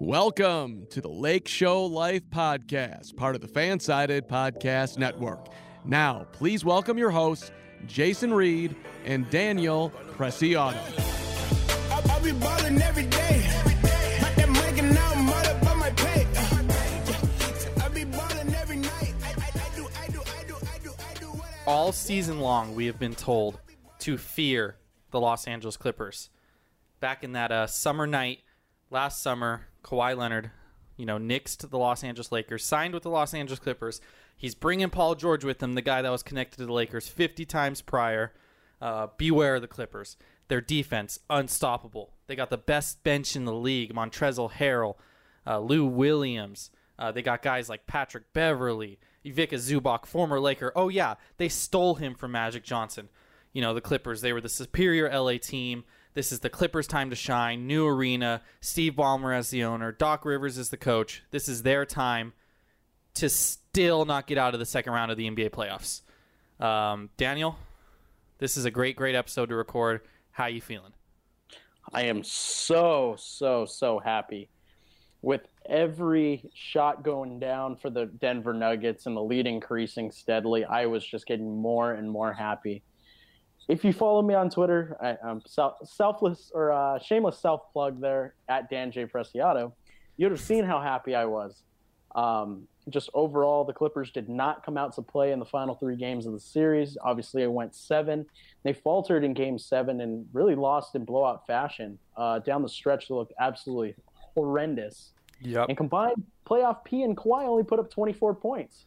Welcome to the Lake Show Life Podcast, part of the Fansided Podcast Network. Now, please welcome your hosts, Jason Reed and Daniel Preciado. I, I be ballin' every day. But that mic and now I'm all up on my pay. I be ballin' every night. I, I, I do, I do, I do, I do, I do what I all season long we have been told to fear the Los Angeles Clippers. Back in that uh, summer night last summer, Kawhi Leonard, you know, nixed the Los Angeles Lakers, signed with the Los Angeles Clippers. He's bringing Paul George with him, the guy that was connected to the Lakers 50 times prior. Uh, beware of the Clippers. Their defense, unstoppable. They got the best bench in the league. Montrezl Harrell, uh, Lou Williams. Uh, they got guys like Patrick Beverley, Ivica Zubac, former Laker. Oh yeah, they stole him from Magic Johnson. You know the Clippers. They were the superior LA team. This is the Clippers' time to shine. New arena. Steve Ballmer as the owner. Doc Rivers is the coach. This is their time to still not get out of the second round of the NBA playoffs. Um, Daniel, this is a great, great episode to record. How you feeling? I am so, so, so happy with every shot going down for the Denver Nuggets and the lead increasing steadily. I was just getting more and more happy. If you follow me on Twitter, I, I'm selfless or uh, shameless self plug there at Dan J Preciado. You'd have seen how happy I was. Um, just overall, the Clippers did not come out to play in the final three games of the series. Obviously, it went seven. They faltered in game seven and really lost in blowout fashion. Uh, down the stretch, they looked absolutely horrendous. Yep. And combined, playoff P and Kawhi only put up 24 points.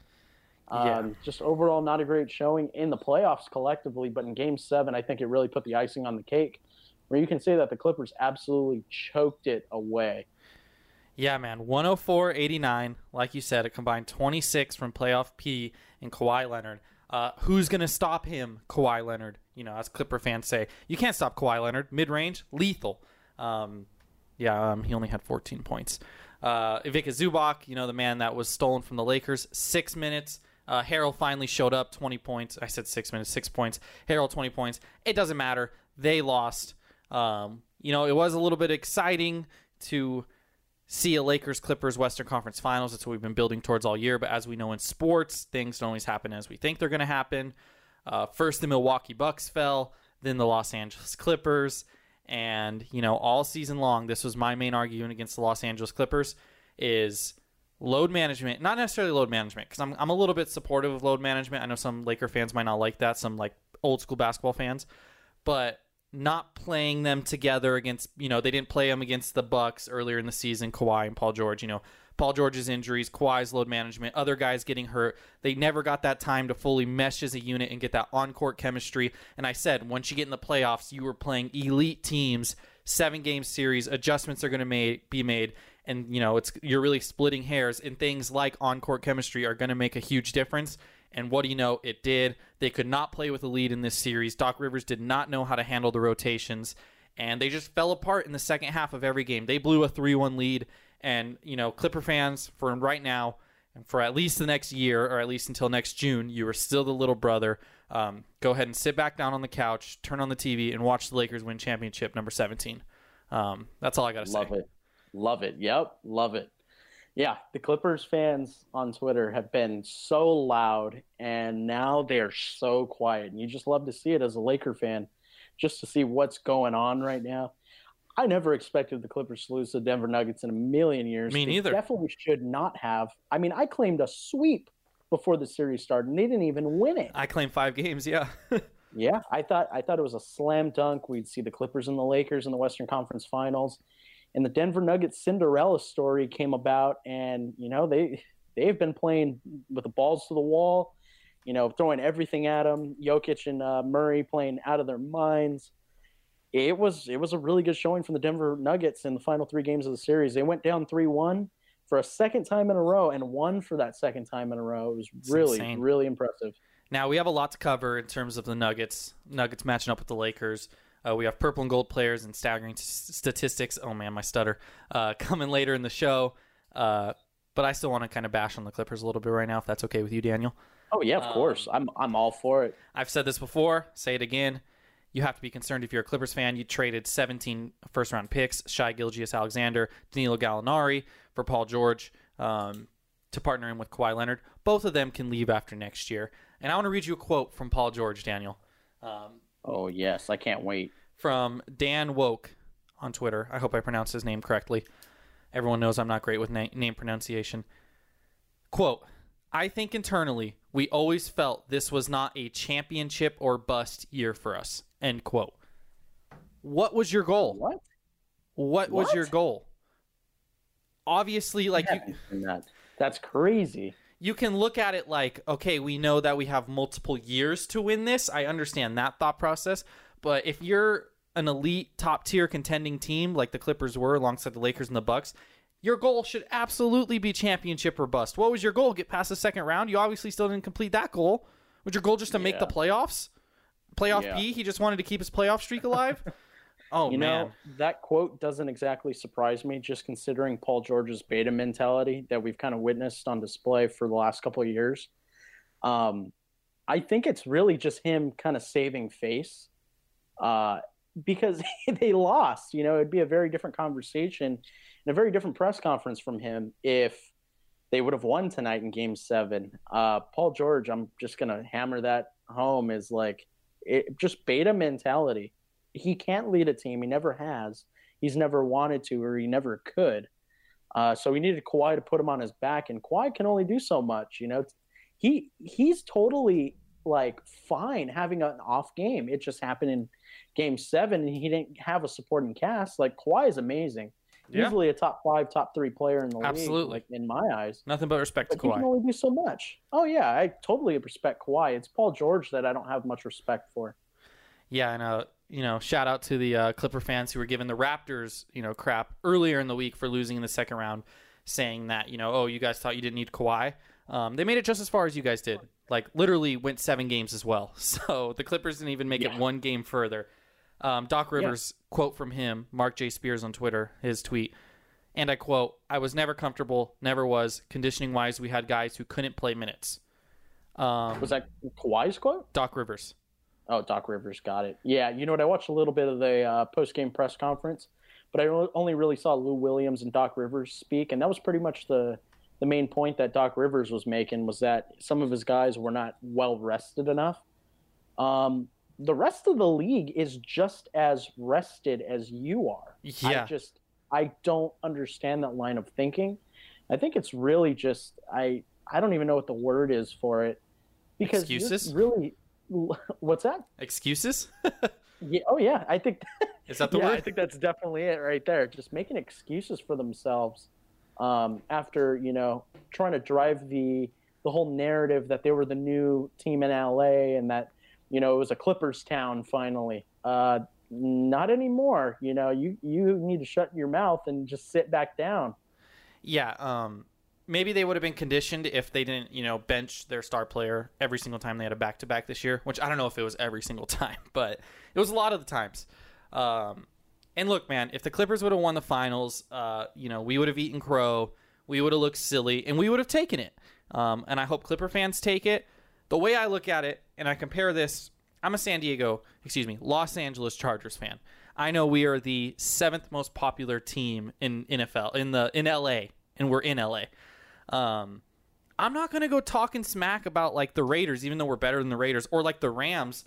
Um, Yeah. Just overall, not a great showing in the playoffs collectively, but in game seven, I think it really put the icing on the cake, where you can say that the Clippers absolutely choked it away. Yeah, man. 104 89. Like you said, a combined 26 from playoff P and Kawhi Leonard. Uh, who's going to stop him? Kawhi Leonard. You know, as Clipper fans say, you can't stop Kawhi Leonard. Mid range, lethal. Um, yeah, um, he only had 14 points. Uh, Ivica Zubac, you know, the man that was stolen from the Lakers, six minutes. Uh, Harrell finally showed up, 20 points. I said six minutes, six points. Harrell, 20 points. It doesn't matter. They lost. Um, you know, it was a little bit exciting to see a Lakers Clippers Western Conference Finals. That's what we've been building towards all year. But as we know in sports, things don't always happen as we think they're going to happen. Uh, first, the Milwaukee Bucks fell, then the Los Angeles Clippers. And, you know, all season long, this was my main argument against the Los Angeles Clippers is load management, not necessarily load management, because I'm, I'm a little bit supportive of load management. I know some Laker fans might not like that, some like old school basketball fans, but not playing them together against, you know, they didn't play them against the Bucks earlier in the season, Kawhi and Paul George, you know, Paul George's injuries, Kawhi's load management, other guys getting hurt. They never got that time to fully mesh as a unit and get that on court chemistry. And I said, once you get in the playoffs, you were playing elite teams, seven game series, adjustments are going to be made. And, you know, it's you're really splitting hairs, and things like on court chemistry are going to make a huge difference. And what do you know? It did. They could not play with a lead in this series. Doc Rivers did not know how to handle the rotations, and they just fell apart in the second half of every game. They blew a 3 1 lead. And, you know, Clipper fans, for right now, and for at least the next year, or at least until next June, you are still the little brother. Um, go ahead and sit back down on the couch, turn on the TV, and watch the Lakers win championship number 17. Um, that's all I got to say. Love it. Love it. Yep. Love it. Yeah. The Clippers fans on Twitter have been so loud and now they are so quiet. And you just love to see it as a Laker fan, just to see what's going on right now. I never expected the Clippers to lose to the Denver Nuggets in a million years. Me They neither. definitely should not have. I mean, I claimed a sweep before the series started, and they didn't even win it. I claimed five games, yeah. Yeah, I thought I thought it was a slam dunk. We'd see the Clippers and the Lakers in the Western Conference Finals, and the Denver Nuggets Cinderella story came about. And you know they they've been playing with the balls to the wall, you know, throwing everything at them. Jokic and uh, Murray playing out of their minds. It was it was a really good showing from the Denver Nuggets in the final three games of the series. They went down three one for a second time in a row and won for that second time in a row. It was really insane. really impressive. Now we have a lot to cover in terms of the Nuggets. Nuggets matching up with the Lakers. Uh, we have purple and gold players and staggering s- statistics. Oh man, my stutter. Uh, coming later in the show. Uh, but I still want to kind of bash on the Clippers a little bit right now, if that's okay with you, Daniel. Oh yeah, of course. I'm I'm all for it. I've said this before. Say it again. you have to be concerned if you're a Clippers fan. You traded 17 first round picks, Shai Gilgeous Alexander, Danilo Gallinari for Paul George um, to partner him with Kawhi Leonard. Both of them can leave after next year. And I want to read you a quote from Paul George, Daniel, Oh yes, I can't wait. from Dan Woke on Twitter. I hope I pronounced his name correctly. Everyone knows I'm not great with na- name pronunciation. Quote, I think internally we always felt this was not a championship or bust year for us. End quote. What was your goal? What? What was What? your goal? Obviously, like you, that. That's crazy. You can look at it like, okay, we know that we have multiple years to win this. I understand that thought process. But if you're an elite top tier contending team like the Clippers were alongside the Lakers and the Bucks, your goal should absolutely be championship or bust. What was your goal? Get past the second round? You obviously still didn't complete that goal. Was your goal just to make the playoffs? Playoff Yeah. P? He just wanted to keep his playoff streak alive? oh You man. know, that quote doesn't exactly surprise me, just considering Paul George's beta mentality that we've kind of witnessed on display for the last couple of years. Um, I think it's really just him kind of saving face uh, because they lost. You know, it'd be a very different conversation and a very different press conference from him if they would have won tonight in game seven. Uh, Paul George, I'm just going to hammer that home, is like it, just beta mentality he can't lead a team. He never has. He's never wanted to, or he never could. Uh, so we needed Kawhi to put him on his back, and Kawhi can only do so much. You know, he he's totally like fine having an off game. It just happened in Game Seven, and he didn't have a supporting cast. Like Kawhi is amazing, Yeah. easily a top five, top three player in the Absolutely. league, Absolutely, in my eyes. Nothing but respect to But he can only do so much. Oh yeah, I totally respect Kawhi. It's Paul George that I don't have much respect for. Yeah, and uh, you know, shout out to the uh, Clipper fans who were giving the Raptors, you know, crap earlier in the week for losing in the second round, saying that you know, oh, you guys thought you didn't need Kawhi. Um, they made it just as far as you guys did. Like literally went seven games as well. So the Clippers didn't even make it one game further. Um, Doc Rivers quote from him, Marc J. Spears on Twitter, his tweet, and I quote: "I was never comfortable, never was. Conditioning wise, we had guys who couldn't play minutes." Um, Was that Kawhi's quote? Doc Rivers. Oh, Doc Rivers got it. Yeah, you know what? I watched a little bit of the uh, post game press conference, but I only really saw Lou Williams and Doc Rivers speak, and that was pretty much the the main point that Doc Rivers was making was that some of his guys were not well rested enough. Um, the rest of the league is just as rested as you are. Yeah. I just I don't understand that line of thinking. I think it's really just I I don't even know what the word is for it because Excuses? really what's that? Excuses? Yeah, oh yeah, I think Is that the yeah, word? I think that's definitely it right there. Just making excuses for themselves um, after you know trying to drive the the whole narrative that they were the new team in LA and that you know it was a Clippers town finally. Uh, not anymore. You know, you you need to shut your mouth and just sit back down. Yeah, um, maybe they would have been conditioned if they didn't, you know, bench their star player every single time they had a back to back this year. Which I don't know if it was every single time, but it was a lot of the times. Um, and look, man, if the Clippers would have won the finals, uh, you know, we would have eaten crow, we would have looked silly, and we would have taken it. Um, and I hope Clipper fans take it. The way I look at it, and I compare this, I'm a San Diego, excuse me, Los Angeles Chargers fan. I know we are the seventh most popular team in NFL in the in LA, and we're in LA. Um, I'm not gonna go talking smack about like the Raiders, even though we're better than the Raiders, or like the Rams.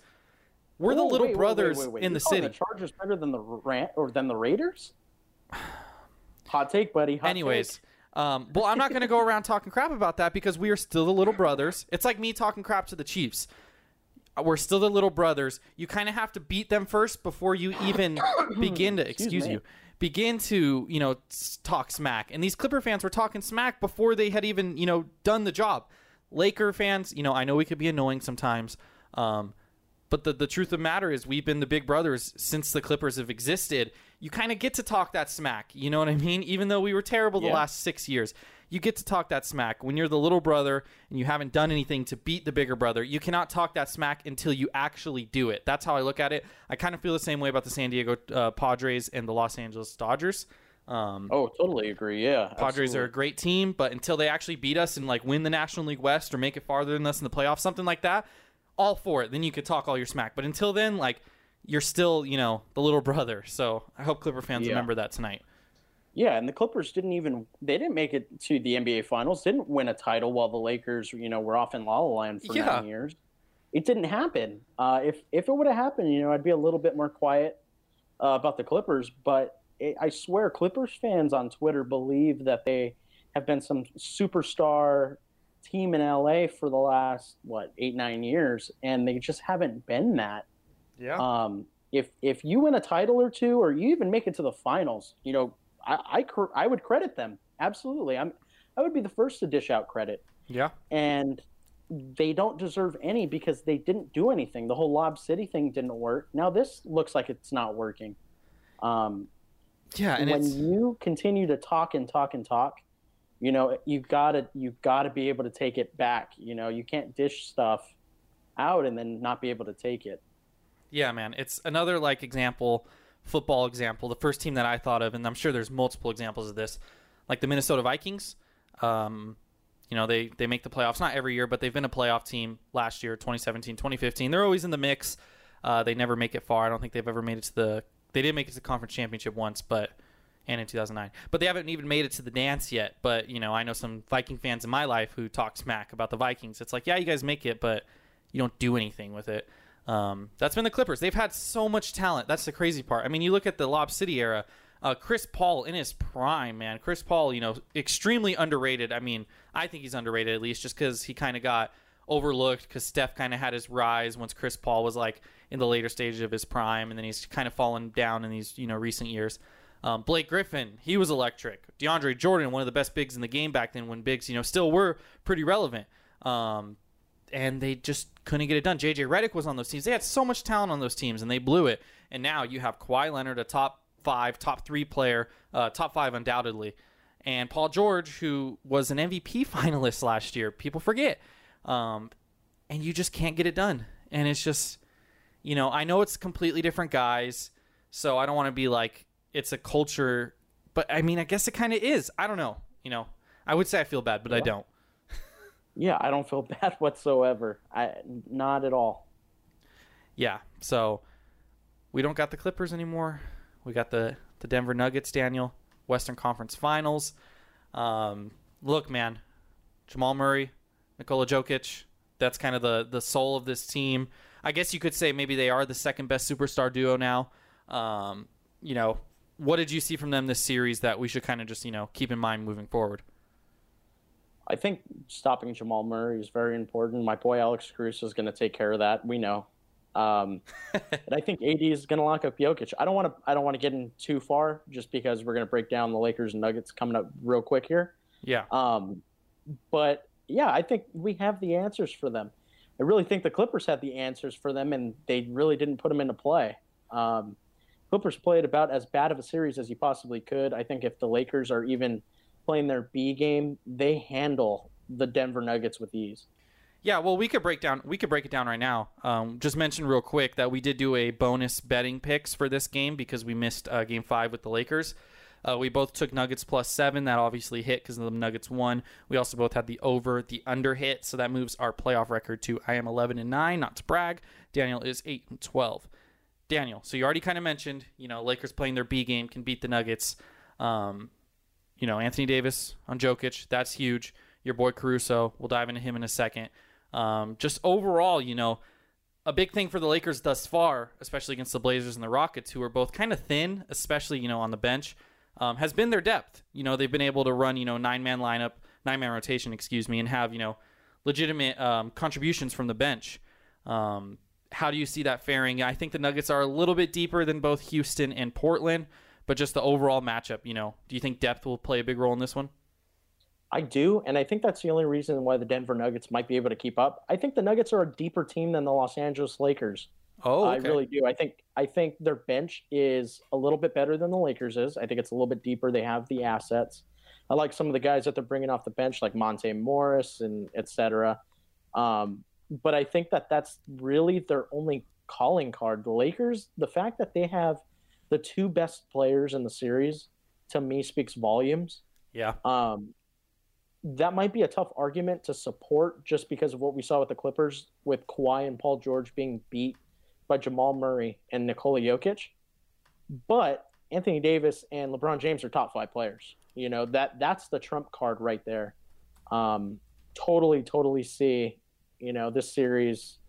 We're the little wait, brothers wait, wait, in the calling city. The Chargers better than the Ran- or than the Raiders? Hot take, buddy. Hot Anyways, take. um, well, I'm not going to go around talking crap about that because we are still the little brothers. It's like me talking crap to the Chiefs. We're still the little brothers. You kind of have to beat them first before you even begin to excuse me. you begin to you know talk smack. And these Clipper fans were talking smack before they had even you know done the job. Laker fans, you know, I know we could be annoying sometimes. Um, but the, the truth of the matter is, we've been the big brothers since the Clippers have existed. You kind of get to talk that smack. You know what I mean? Even though we were terrible the last six years, you get to talk that smack. When you're the little brother and you haven't done anything to beat the bigger brother, you cannot talk that smack until you actually do it. That's how I look at it. I kind of feel the same way about the San Diego uh, Padres and the Los Angeles Dodgers. Um, Oh, totally agree. Yeah, Padres are a great team, but until they actually beat us and like win the National League West or make it farther than us in the playoffs, something like that, all for it. Then you could talk all your smack. But until then, like you're still, you know, the little brother. So I hope Clipper fans Yeah. remember that tonight. Yeah, and the Clippers didn't even they didn't make it to the NBA Finals, didn't win a title while the Lakers, you know, were off in La La Land for Yeah. nine years. It didn't happen. Uh, if if it would have happened, you know, I'd be a little bit more quiet uh, about the Clippers. But it, I swear, Clippers fans on Twitter believe that they have been some superstar team in LA for the last what eight nine years, and they just haven't been that. Yeah. Um, if if you win a title or two, or you even make it to the finals, you know, I I, cr- I would credit them absolutely. I'm I would be the first to dish out credit, yeah. and they don't deserve any because they didn't do anything. The whole Lob City thing didn't work. Now this looks like it's not working. Um, Yeah, and when it's you continue to talk and talk and talk, you know you've got to you've got to be able to take it back. You know you can't dish stuff out and then not be able to take it. Yeah, man. It's another like example, football example. The first team that I thought of, and I'm sure there's multiple examples of this, like the Minnesota Vikings. Um, you know, they they make the playoffs not every year, but they've been a playoff team last year, 2017, 2015. They're always in the mix. Uh, they never make it far. I don't think they've ever made it to the. They did make it to the conference championship once, but and in 2009, but they haven't even made it to the dance yet. But you know, I know some Viking fans in my life who talk smack about the Vikings. It's like, yeah, you guys make it, but you don't do anything with it. Um, that's been the Clippers. They've had so much talent. That's the crazy part. I mean, you look at the Lob City era. Uh, Chris Paul in his prime, man. Chris Paul, you know, extremely underrated. I mean, I think he's underrated at least just because he kind of got overlooked because Steph kind of had his rise once Chris Paul was like in the later stages of his prime, and then he's kind of fallen down in these you know recent years. Um, Blake Griffin, he was electric. DeAndre Jordan, one of the best bigs in the game back then when bigs you know still were pretty relevant. Um, and they just couldn't get it done. JJ Redick was on those teams. They had so much talent on those teams, and they blew it. And now you have Kawhi Leonard, a top five, top three player, uh, top five undoubtedly, and Paul George, who was an MVP finalist last year. People forget, um, and you just can't get it done. And it's just, you know, I know it's completely different guys, so I don't want to be like it's a culture, but I mean, I guess it kind of is. I don't know. You know, I would say I feel bad, but I don't. Yeah, I don't feel bad whatsoever. I not at all. yeah so we don't got the clippers anymore. We got the the denver nuggets daniel. Western conference finals. Um, look man jamal murray nikola jokic that's kind of the the soul of this team. I guess you could say maybe they are the second best superstar duo now. Um, you know what did you see from them this series that we should kind of just you know keep in mind moving forward I think stopping Jamal Murray is very important. My boy Alex Caruso is going to take care of that. We know. Um, and I think AD is going to lock up Jokic. I don't want to. I don't want to get in too far, just because we're going to break down the Lakers and Nuggets coming up real quick here. yeah Um, but yeah, I think we have the answers for them. I really think the Clippers had the answers for them, and they really didn't put them into play. Um, Clippers played about as bad of a series as you possibly could. I think if the Lakers are even playing their B game, they handle the Denver Nuggets with ease. Yeah, well, we could break down. We could break it down right now. Um, just mention real quick that we did do a bonus betting picks for this game because we missed uh, Game Five with the Lakers. Uh, we both took Nuggets plus seven. That obviously hit because the Nuggets won. We also both had the over, the under hit, so that moves our playoff record to I am eleven and nine. Not to brag, Daniel is eight and twelve. Daniel, so you already kind of mentioned, you know, Lakers playing their B game can beat the Nuggets. Um, you know, Anthony Davis on Jokic, that's huge. Your boy Caruso, we'll dive into him in a second. Um, just overall, you know, a big thing for the Lakers thus far, especially against the Blazers and the Rockets, who are both kind of thin, especially you know on the bench, um, has been their depth. You know, they've been able to run you know nine man lineup, nine man rotation, excuse me, and have you know legitimate um, contributions from the bench. Um, how do you see that faring? I think the Nuggets are a little bit deeper than both Houston and Portland, but just the overall matchup, you know, do you think depth will play a big role in this one? I do, and I think that's the only reason why the Denver Nuggets might be able to keep up. I think the Nuggets are a deeper team than the Los Angeles Lakers. Oh, I really do. I think I think their bench is a little bit better than the Lakers is. I think it's a little bit deeper. They have the assets. I like some of the guys that they're bringing off the bench, like Monte Morris and et cetera. Um, but I think that that's really their only calling card. The Lakers, the fact that they have the two best players in the series, to me speaks volumes. yeah. Um, that might be a tough argument to support just because of what we saw with the Clippers, with Kawhi and Paul George being beat by Jamal Murray and Nikola Jokic, but Anthony Davis and LeBron James are top five players. You know that that's the trump card right there. Um, totally, totally see. You know this series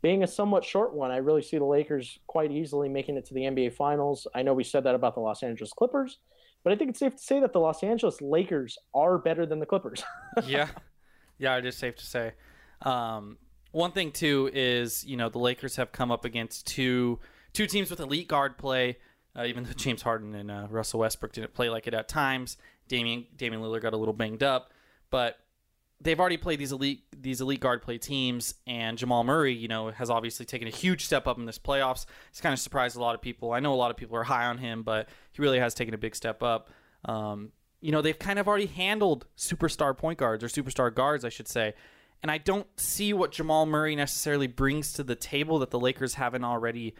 being a somewhat short one. I really see the Lakers quite easily making it to the NBA Finals. I know we said that about the Los Angeles Clippers, but I think it's safe to say that the Los Angeles Lakers are better than the Clippers. yeah, yeah, it is safe to say. Um, one thing too is you know the Lakers have come up against two two teams with elite guard play. Uh, even though James Harden and uh, Russell Westbrook didn't play like it at times, Damian Damian Lillard got a little banged up, but they've already played these elite these elite guard play teams, and Jamal Murray, you know, has obviously taken a huge step up in this playoffs. It's kind of surprised a lot of people. I know a lot of people are high on him, but he really has taken a big step up. Um, you know, they've kind of already handled superstar point guards or superstar guards, I should say. And I don't see what Jamal Murray necessarily brings to the table that the Lakers haven't already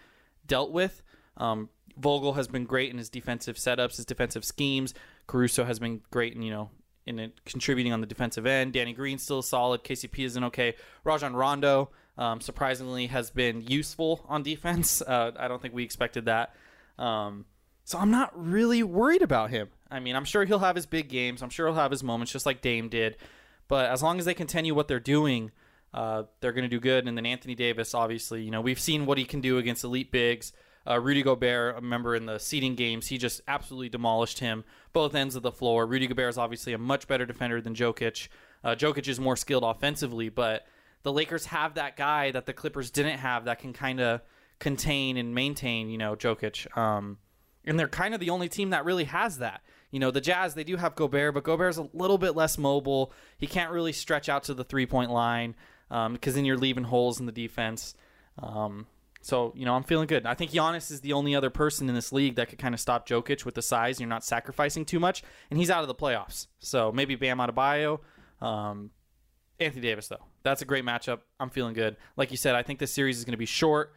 dealt with. Um, Vogel has been great in his defensive setups, his defensive schemes. Caruso has been great in you know in contributing on the defensive end. Danny Green's still solid. KCP isn't okay. Rajon Rondo um, surprisingly has been useful on defense. Uh, I don't think we expected that. Um, so I'm not really worried about him. I mean, I'm sure he'll have his big games. I'm sure he'll have his moments, just like Dame did. But as long as they continue what they're doing, uh, they're going to do good. And then Anthony Davis, obviously, you know, we've seen what he can do against elite bigs. Uh, Rudy Gobert, a member in the seeding games, he just absolutely demolished him both ends of the floor. Rudy Gobert is obviously a much better defender than Jokic. Uh, Jokic is more skilled offensively, but the Lakers have that guy that the Clippers didn't have that can kind of contain and maintain, you know, Jokic. Um, and they're kind of the only team that really has that. You know, the Jazz, they do have Gobert, but Gobert's a little bit less mobile. He can't really stretch out to the three point line because um, then you're leaving holes in the defense. Um, so, you know, I'm feeling good. I think Giannis is the only other person in this league that could kind of stop Jokic with the size. You're not sacrificing too much, and he's out of the playoffs. So maybe Bam Adebayo. Um, Anthony Davis, though. That's a great matchup. I'm feeling good. Like you said, I think this series is going to be short.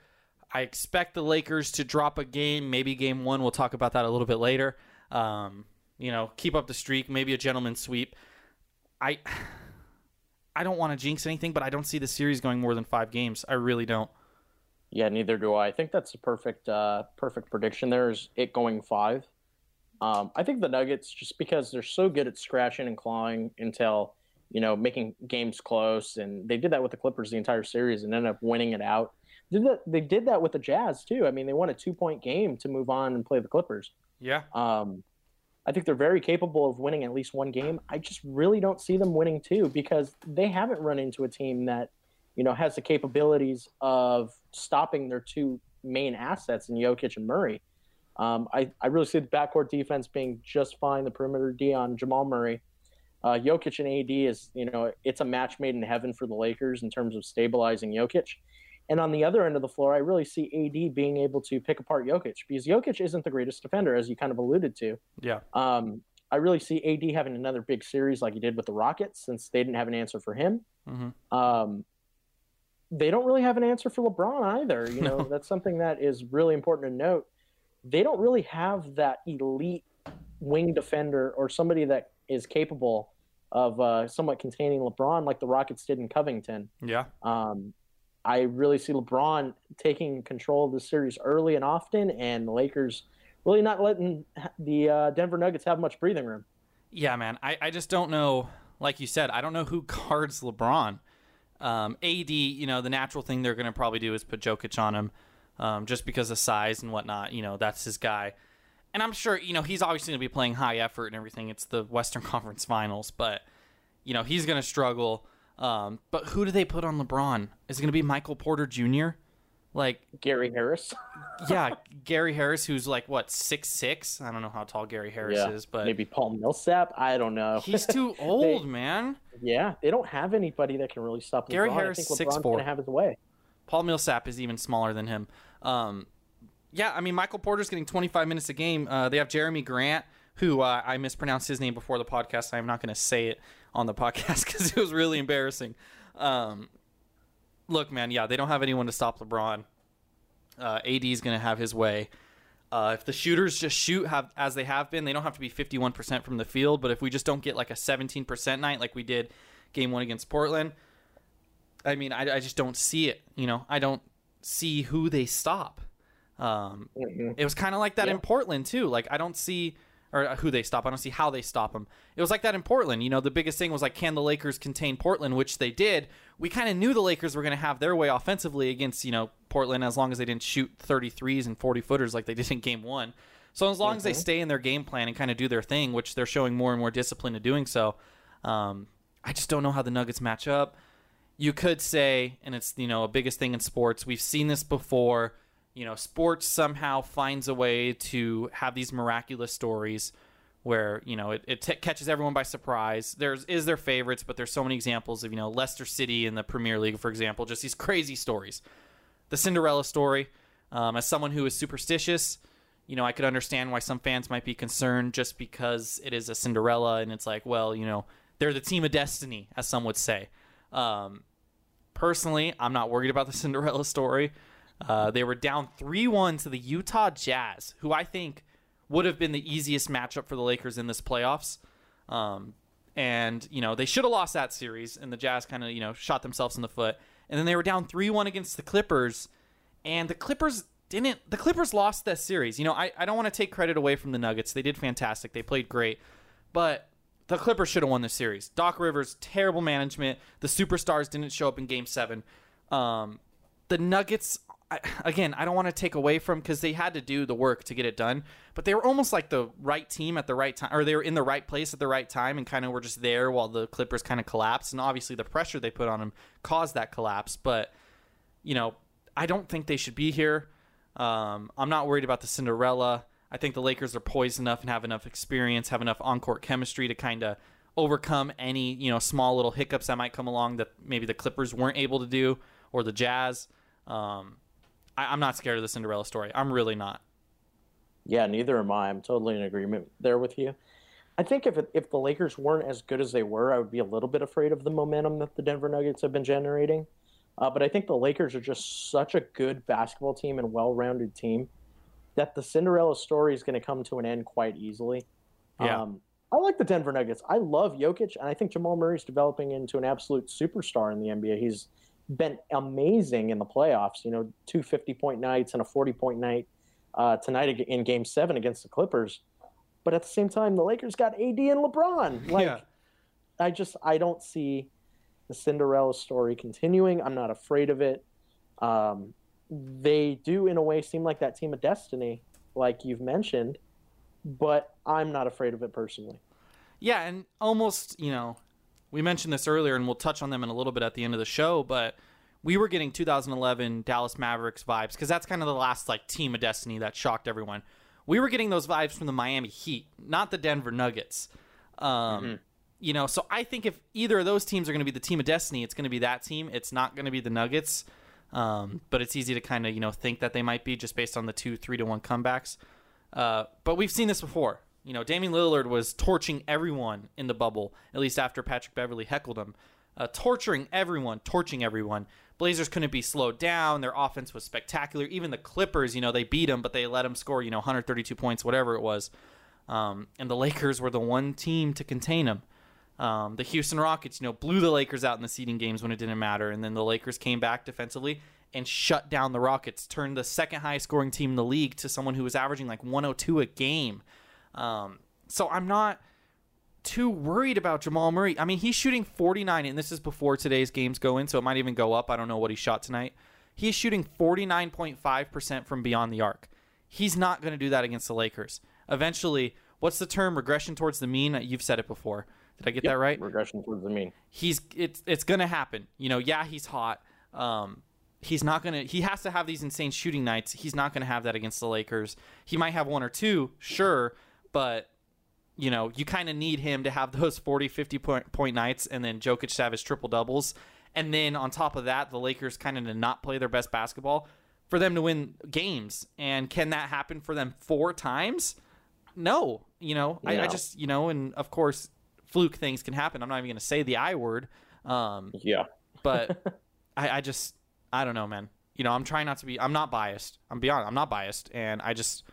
I expect the Lakers to drop a game, maybe game one. We'll talk about that a little bit later. Um, you know, keep up the streak, maybe a gentleman's sweep. I I don't want to jinx anything, but I don't see the series going more than five games. I really don't. Yeah, neither do I. I think that's a perfect uh, perfect prediction. There's it going five. Um, I think the Nuggets, just because they're so good at scratching and clawing until you know making games close, and they did that with the Clippers the entire series and ended up winning it out. Did that, they did that with the Jazz too. I mean, they won a two point game to move on and play the Clippers. Yeah. Um, I think they're very capable of winning at least one game. I just really don't see them winning two because they haven't run into a team that you know, has the capabilities of stopping their two main assets in Jokic and Murray. Um, I, I really see the backcourt defense being just fine. The perimeter D on Jamal Murray. Uh, Jokic and AD is, you know, it's a match made in heaven for the Lakers in terms of stabilizing Jokic. And on the other end of the floor, I really see AD being able to pick apart Jokic because Jokic isn't the greatest defender, as you kind of alluded to. Yeah. Um, I really see AD having another big series like he did with the Rockets since they didn't have an answer for him. Mm-hmm. Um, they don't really have an answer for LeBron either. You know, No. that's something that is really important to note. They don't really have that elite wing defender or somebody that is capable of uh, somewhat containing LeBron like the Rockets did in Covington. Yeah. Um, I really see LeBron taking control of the series early and often, and the Lakers really not letting the uh, Denver Nuggets have much breathing room. Yeah, man. I, I just don't know. Like you said, I don't know who guards LeBron. Um, AD, you know, the natural thing they're going to probably do is put Jokic on him um, just because of size and whatnot. You know, that's his guy. And I'm sure, you know, he's obviously going to be playing high effort and everything. It's the Western Conference Finals, but, you know, he's going to struggle. Um, but who do they put on LeBron? Is it going to be Michael Porter Jr.? Like, Gary Harris, yeah, Gary Harris, who's like, what, six six? I don't know how tall Gary Harris yeah, is, but maybe Paul Millsap. I don't know. he's too old, man. Yeah, they don't have anybody that can really stop LeBron. Gary Harris, I think 6'4". LeBron's gonna have his way. Paul Millsap is even smaller than him. Um, yeah, I mean Michael Porter's getting 25 minutes a game. Uh, they have Jerami Grant, who uh, I mispronounced his name before the podcast. I'm not going to say it on the podcast because it was really embarrassing. Um, look, man, yeah, they don't have anyone to stop LeBron. Uh, AD is going to have his way. Uh, if the shooters just shoot have as they have been, they don't have to be 51% from the field. But if we just don't get like a 17% night like we did game one against Portland, I mean, I, I just don't see it. You know, I don't. see who they stop. Um, Mhm. it was kind of like that in Portland too. Like I don't see or uh, who they stop. I don't see how they stop them. It was like that in Portland. You know, the biggest thing was like, can the Lakers contain Portland, which they did. We kind of knew the Lakers were going to have their way offensively against you know Portland as long as they didn't shoot 33s and 40 footers like they did in Game One. So as long as they stay in their game plan and kind of do their thing, which they're showing more and more discipline in doing so, um, I just don't know how the Nuggets match up you could say, and it's you know a biggest thing in sports. We've seen this before. You know, sports somehow finds a way to have these miraculous stories where you know it, it t- catches everyone by surprise. There's is their favorites, but there's so many examples of you know Leicester City in the Premier League, for example, just these crazy stories. The Cinderella story. Um, as someone who is superstitious, you know, I could understand why some fans might be concerned just because it is a Cinderella and it's like, well, you know, they're the team of destiny, as some would say. Um, personally, I'm not worried about the Cinderella story. Uh, they were down 3 1 to the Utah Jazz, who I think would have been the easiest matchup for the Lakers in this playoffs. Um, and, you know, they should have lost that series, and the Jazz kind of, you know, shot themselves in the foot. And then they were down 3 1 against the Clippers, and the Clippers didn't. The Clippers lost that series. You know, I, I don't want to take credit away from the Nuggets. They did fantastic, they played great. But the Clippers should have won this series. Doc Rivers, terrible management. The superstars didn't show up in Game Seven. Um, the Nuggets, I, again, I don't want to take away from because they had to do the work to get it done, but they were almost like the right team at the right time, or they were in the right place at the right time, and kind of were just there while the Clippers kind of collapsed. And obviously, the pressure they put on them caused that collapse. But you know, I don't think they should be here. Um, I'm not worried about the Cinderella. I think the Lakers are poised enough and have enough experience, have enough on-court chemistry to kind of overcome any you know small little hiccups that might come along that maybe the Clippers weren't able to do or the Jazz. Um, I, I'm not scared of the Cinderella story. I'm really not. Yeah, neither am I. I'm totally in agreement there with you. I think if it, if the Lakers weren't as good as they were, I would be a little bit afraid of the momentum that the Denver Nuggets have been generating. Uh, but I think the Lakers are just such a good basketball team and well-rounded team that the Cinderella story is going to come to an end quite easily. Yeah. Um, I like the Denver Nuggets. I love Jokic, and I think Jamal Murray's developing into an absolute superstar in the NBA. He's been amazing in the playoffs. You know, two 50 point nights and a 40 point night uh, tonight in Game Seven against the Clippers. But at the same time, the Lakers got AD and LeBron. Like, Yeah. I just I don't see the Cinderella story continuing. I'm not afraid of it. Um, they do, in a way, seem like that team of destiny, like you've mentioned, but I'm not afraid of it personally. Yeah, and almost, you know, we mentioned this earlier, and we'll touch on them in a little bit at the end of the show, but we were getting 2011 Dallas Mavericks vibes because that's kind of the last like team of destiny that shocked everyone. We were getting those vibes from the Miami Heat, not the Denver Nuggets. Um, You know, so I think if either of those teams are going to be the team of destiny, it's going to be that team. It's not going to be the Nuggets. Um, but it's easy to kind of you know think that they might be just based on the two three to one comebacks. Uh, but we've seen this before. You know, Damian Lillard was torching everyone in the bubble, at least after Patrick Beverley heckled him. Uh, torturing everyone, torching everyone. Blazers couldn't be slowed down. Their offense was spectacular. Even the Clippers, you know, they beat them, but they let them score, you know, 132 points, whatever it was. Um, and the Lakers were the one team to contain them. Um, the Houston Rockets, you know, blew the Lakers out in the seeding games when it didn't matter, and then the Lakers came back defensively and shut down the Rockets, turned the second highest scoring team in the league to someone who was averaging like 102 a game. Um, so I'm not too worried about Jamal Murray. I mean, he's shooting 49, and this is before today's games go in, so it might even go up. I don't know what he shot tonight. He's shooting 49.5% from beyond the arc. He's not going to do that against the Lakers. Eventually, what's the term? Regression towards the mean? You've said it before. Did I get that right? Regression towards the mean. he's it's it's gonna happen. You know, yeah, he's hot. Um, he's not gonna. He has to have these insane shooting nights. He's not gonna have that against the Lakers. He might have one or two, sure, but you know, you kind of need him to have those 40, 50 point, point nights, and then Jokic to have his triple doubles, and then on top of that, the Lakers kind of to not play their best basketball for them to win games. And can that happen for them four times? No, you know, I, I just you know, and of course, fluke things can happen. I'm not even going to say the I word, um, Yeah. but I, I just I don't know, man. You know, I'm trying not to be. I'm not biased. I'm beyond. I'm not biased, and I just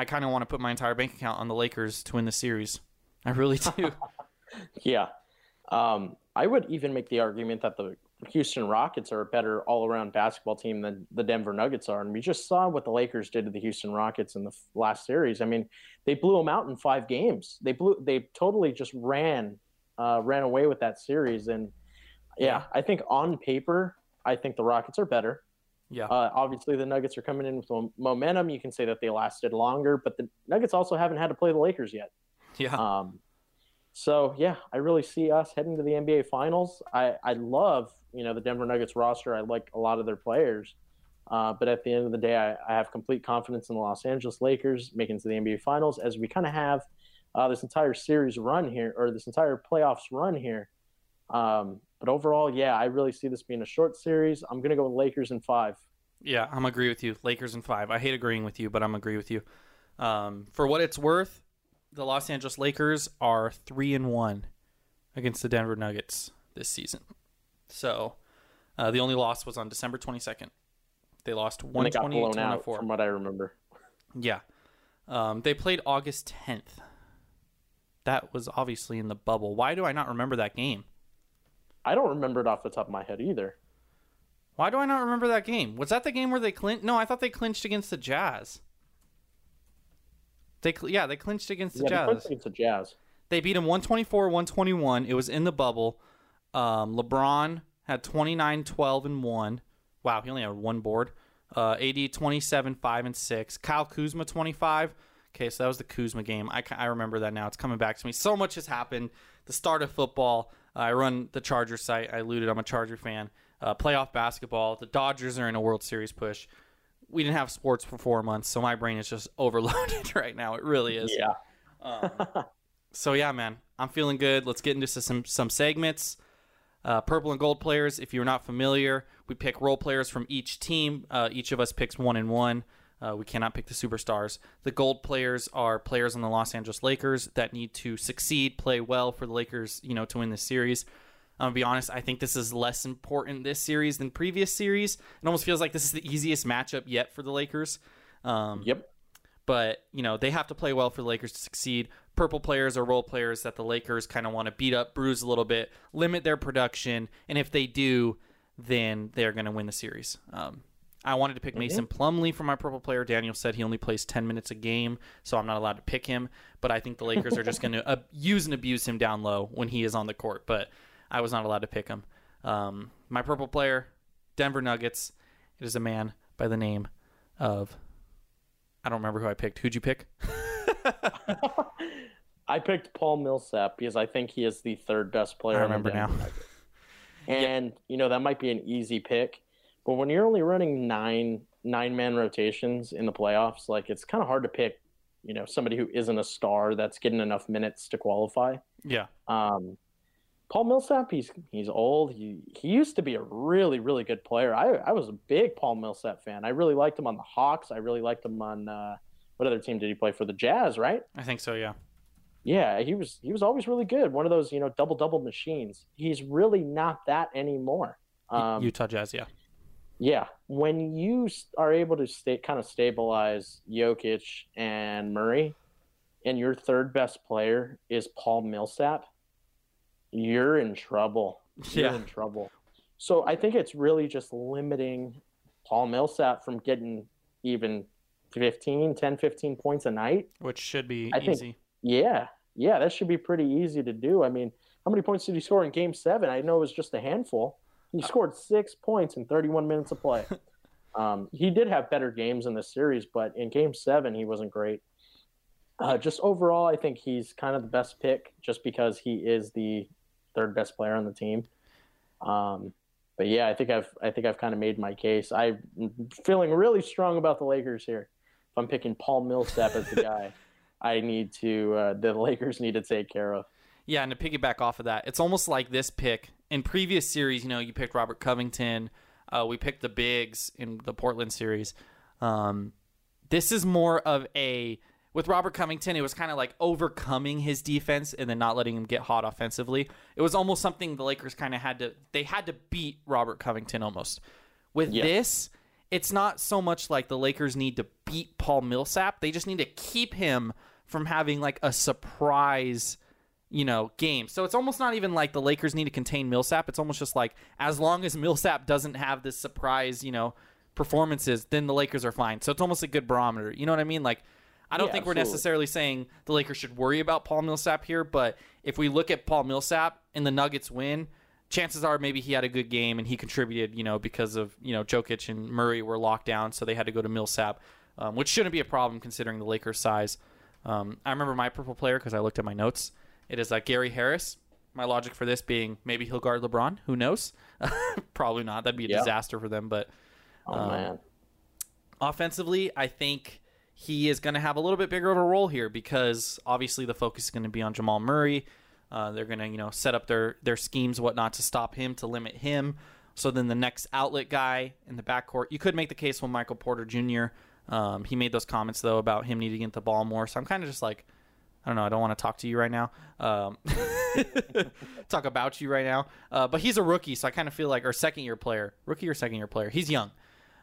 I kind of want to put my entire bank account on the Lakers to win the series. I really do. Yeah. Um, I would even make the argument that the Houston Rockets are a better all around basketball team than the Denver Nuggets are. And we just saw what the Lakers did to the Houston Rockets in the f- last series. I mean, they blew them out in five games. They blew, they totally just ran, uh, ran away with that series. And yeah, I think on paper, I think the Rockets are better. Yeah. Uh, obviously, the Nuggets are coming in with momentum. You can say that they lasted longer, but the Nuggets also haven't had to play the Lakers yet. yeah. Um, so yeah, I really see us heading to the NBA Finals. I, I love you know the Denver Nuggets roster. I like a lot of their players, uh, but at the end of the day, I, I have complete confidence in the Los Angeles Lakers making it to the NBA Finals as we kind of have uh, this entire series run here or this entire playoffs run here. Um, but overall, yeah, I really see this being a short series. I'm gonna go with Lakers in five. Yeah, I'm agree with you. Lakers in five. I hate agreeing with you, but I'm agree with you. Um, for what it's worth, the Los Angeles Lakers are three and one against the Denver Nuggets this season. So uh, the only loss was on December 22nd. They lost one twenty blown to out 104. from what I remember. Yeah, um, they played August 10th. That was obviously in the bubble. Why do I not remember that game? I don't remember it off the top of my head either. Why do I not remember that game? Was that the game where they clinched? No, I thought they clinched against the Jazz. They cl- yeah, they clinched against the yeah, they Jazz. played against the Jazz. They beat them 124 121. It was in the bubble. Um, LeBron had 29 12 and 1. Wow, he only had one board. Uh, AD 27 5 and 6. Kyle Kuzma 25. Okay, so that was the Kuzma game. I, I remember that now. It's coming back to me. So much has happened. The start of football. I run the Charger site. I alluded, I'm a Charger fan. Uh, playoff basketball. The Dodgers are in a World Series push. We didn't have sports for four months, so my brain is just overloaded right now. It really is. Yeah. So yeah, man, I'm feeling good. Let's get into some some segments. Uh, purple and gold players. If you're not familiar, we pick role players from each team. Uh, each of us picks one and one. Uh, we cannot pick the superstars. The gold players are players on the Los Angeles Lakers that need to succeed, play well for the Lakers, you know, to win this series. I'm gonna be honest. I think this is less important this series than previous series. It almost feels like this is the easiest matchup yet for the Lakers. Um, Yep. but you know they have to play well for the Lakers to succeed. Purple players are role players that the Lakers kind of want to beat up, bruise a little bit, limit their production, and if they do, then they're going to win the series. Um, I wanted to pick Mason Plumlee for my purple player. Daniel said he only plays 10 minutes a game, so I'm not allowed to pick him. But I think the Lakers are just going to uh, use and abuse him down low when he is on the court. But I was not allowed to pick him. Um, my purple player, Denver Nuggets. It is a man by the name of I don't remember who I picked. Who'd you pick? I picked Paul Millsap because I think he is the third best player. I remember now. And you know that might be an easy pick, but when you're only running nine nine man rotations in the playoffs, like it's kind of hard to pick. You know somebody who isn't a star that's getting enough minutes to qualify. Yeah. Um, Paul Millsap, he's he's old. He he used to be a really really good player. I I was a big Paul Millsap fan. I really liked him on the Hawks. I really liked him on uh, what other team did he play for? The Jazz, right? I think so, yeah. Yeah, he was he was always really good. One of those you know double double machines. He's really not that anymore. Um, Utah Jazz, yeah. Yeah, when you are able to stay kind of stabilize Jokic and Murray, and your third best player is Paul Millsap, you're in trouble. You're Yeah. in trouble. So I think it's really just limiting Paul Millsap from getting even 15, 10, 15 points a night. Which should be I think- easy. Yeah, yeah, that should be pretty easy to do. I mean, how many points did he score in Game Seven? I know it was just a handful. He scored six points in 31 minutes of play. um, he did have better games in the series, but in Game Seven, he wasn't great. Uh, just overall, I think he's kind of the best pick, just because he is the third best player on the team. Um, but yeah, I think I've I think I've kind of made my case. I'm feeling really strong about the Lakers here. If I'm picking Paul Millsap as the guy. I need to uh, the Lakers need to take care of. Yeah, and to piggyback off of that, it's almost like this pick in previous series. You know, you picked Robert Covington. Uh, we picked the bigs in the Portland series. Um, this is more of a with Robert Covington. It was kind of like overcoming his defense and then not letting him get hot offensively. It was almost something the Lakers kind of had to. They had to beat Robert Covington almost. With Yeah. this, it's not so much like the Lakers need to beat Paul Millsap. They just need to keep him from having like a surprise you know, game. So it's almost not even like the Lakers need to contain Millsap. It's almost just like as long as Millsap doesn't have this surprise, you know, performances, then the Lakers are fine. So it's almost a good barometer. You know what I mean? Like I don't Yeah, think we're absolutely. necessarily saying the Lakers should worry about Paul Millsap here, but if we look at Paul Millsap and the Nuggets win, chances are maybe he had a good game and he contributed, you know, because of, you know, Jokic and Murray were locked down, so they had to go to Millsap, um, which shouldn't be a problem considering the Lakers' size. Um, I remember my purple player because I looked at my notes. It is uh, Gary Harris. My logic for this being maybe he'll guard LeBron. Who knows? Probably not. That'd be a Yeah. disaster for them, but Oh Um, man. offensively, I think he is going to have a little bit bigger of a role here because obviously the focus is going to be on Jamal Murray. Uh, they're going to you know set up their their schemes whatnot to stop him to limit him. So then the next outlet guy in the backcourt, you could make the case with Michael Porter Jr. Um, he made those comments though about him needing to get the ball more. So I'm kind of just like, I don't know. I don't want to talk to you right now. Um, talk about you right now. Uh, but he's a rookie, so I kind of feel like, or second year player, rookie or second year player. He's young.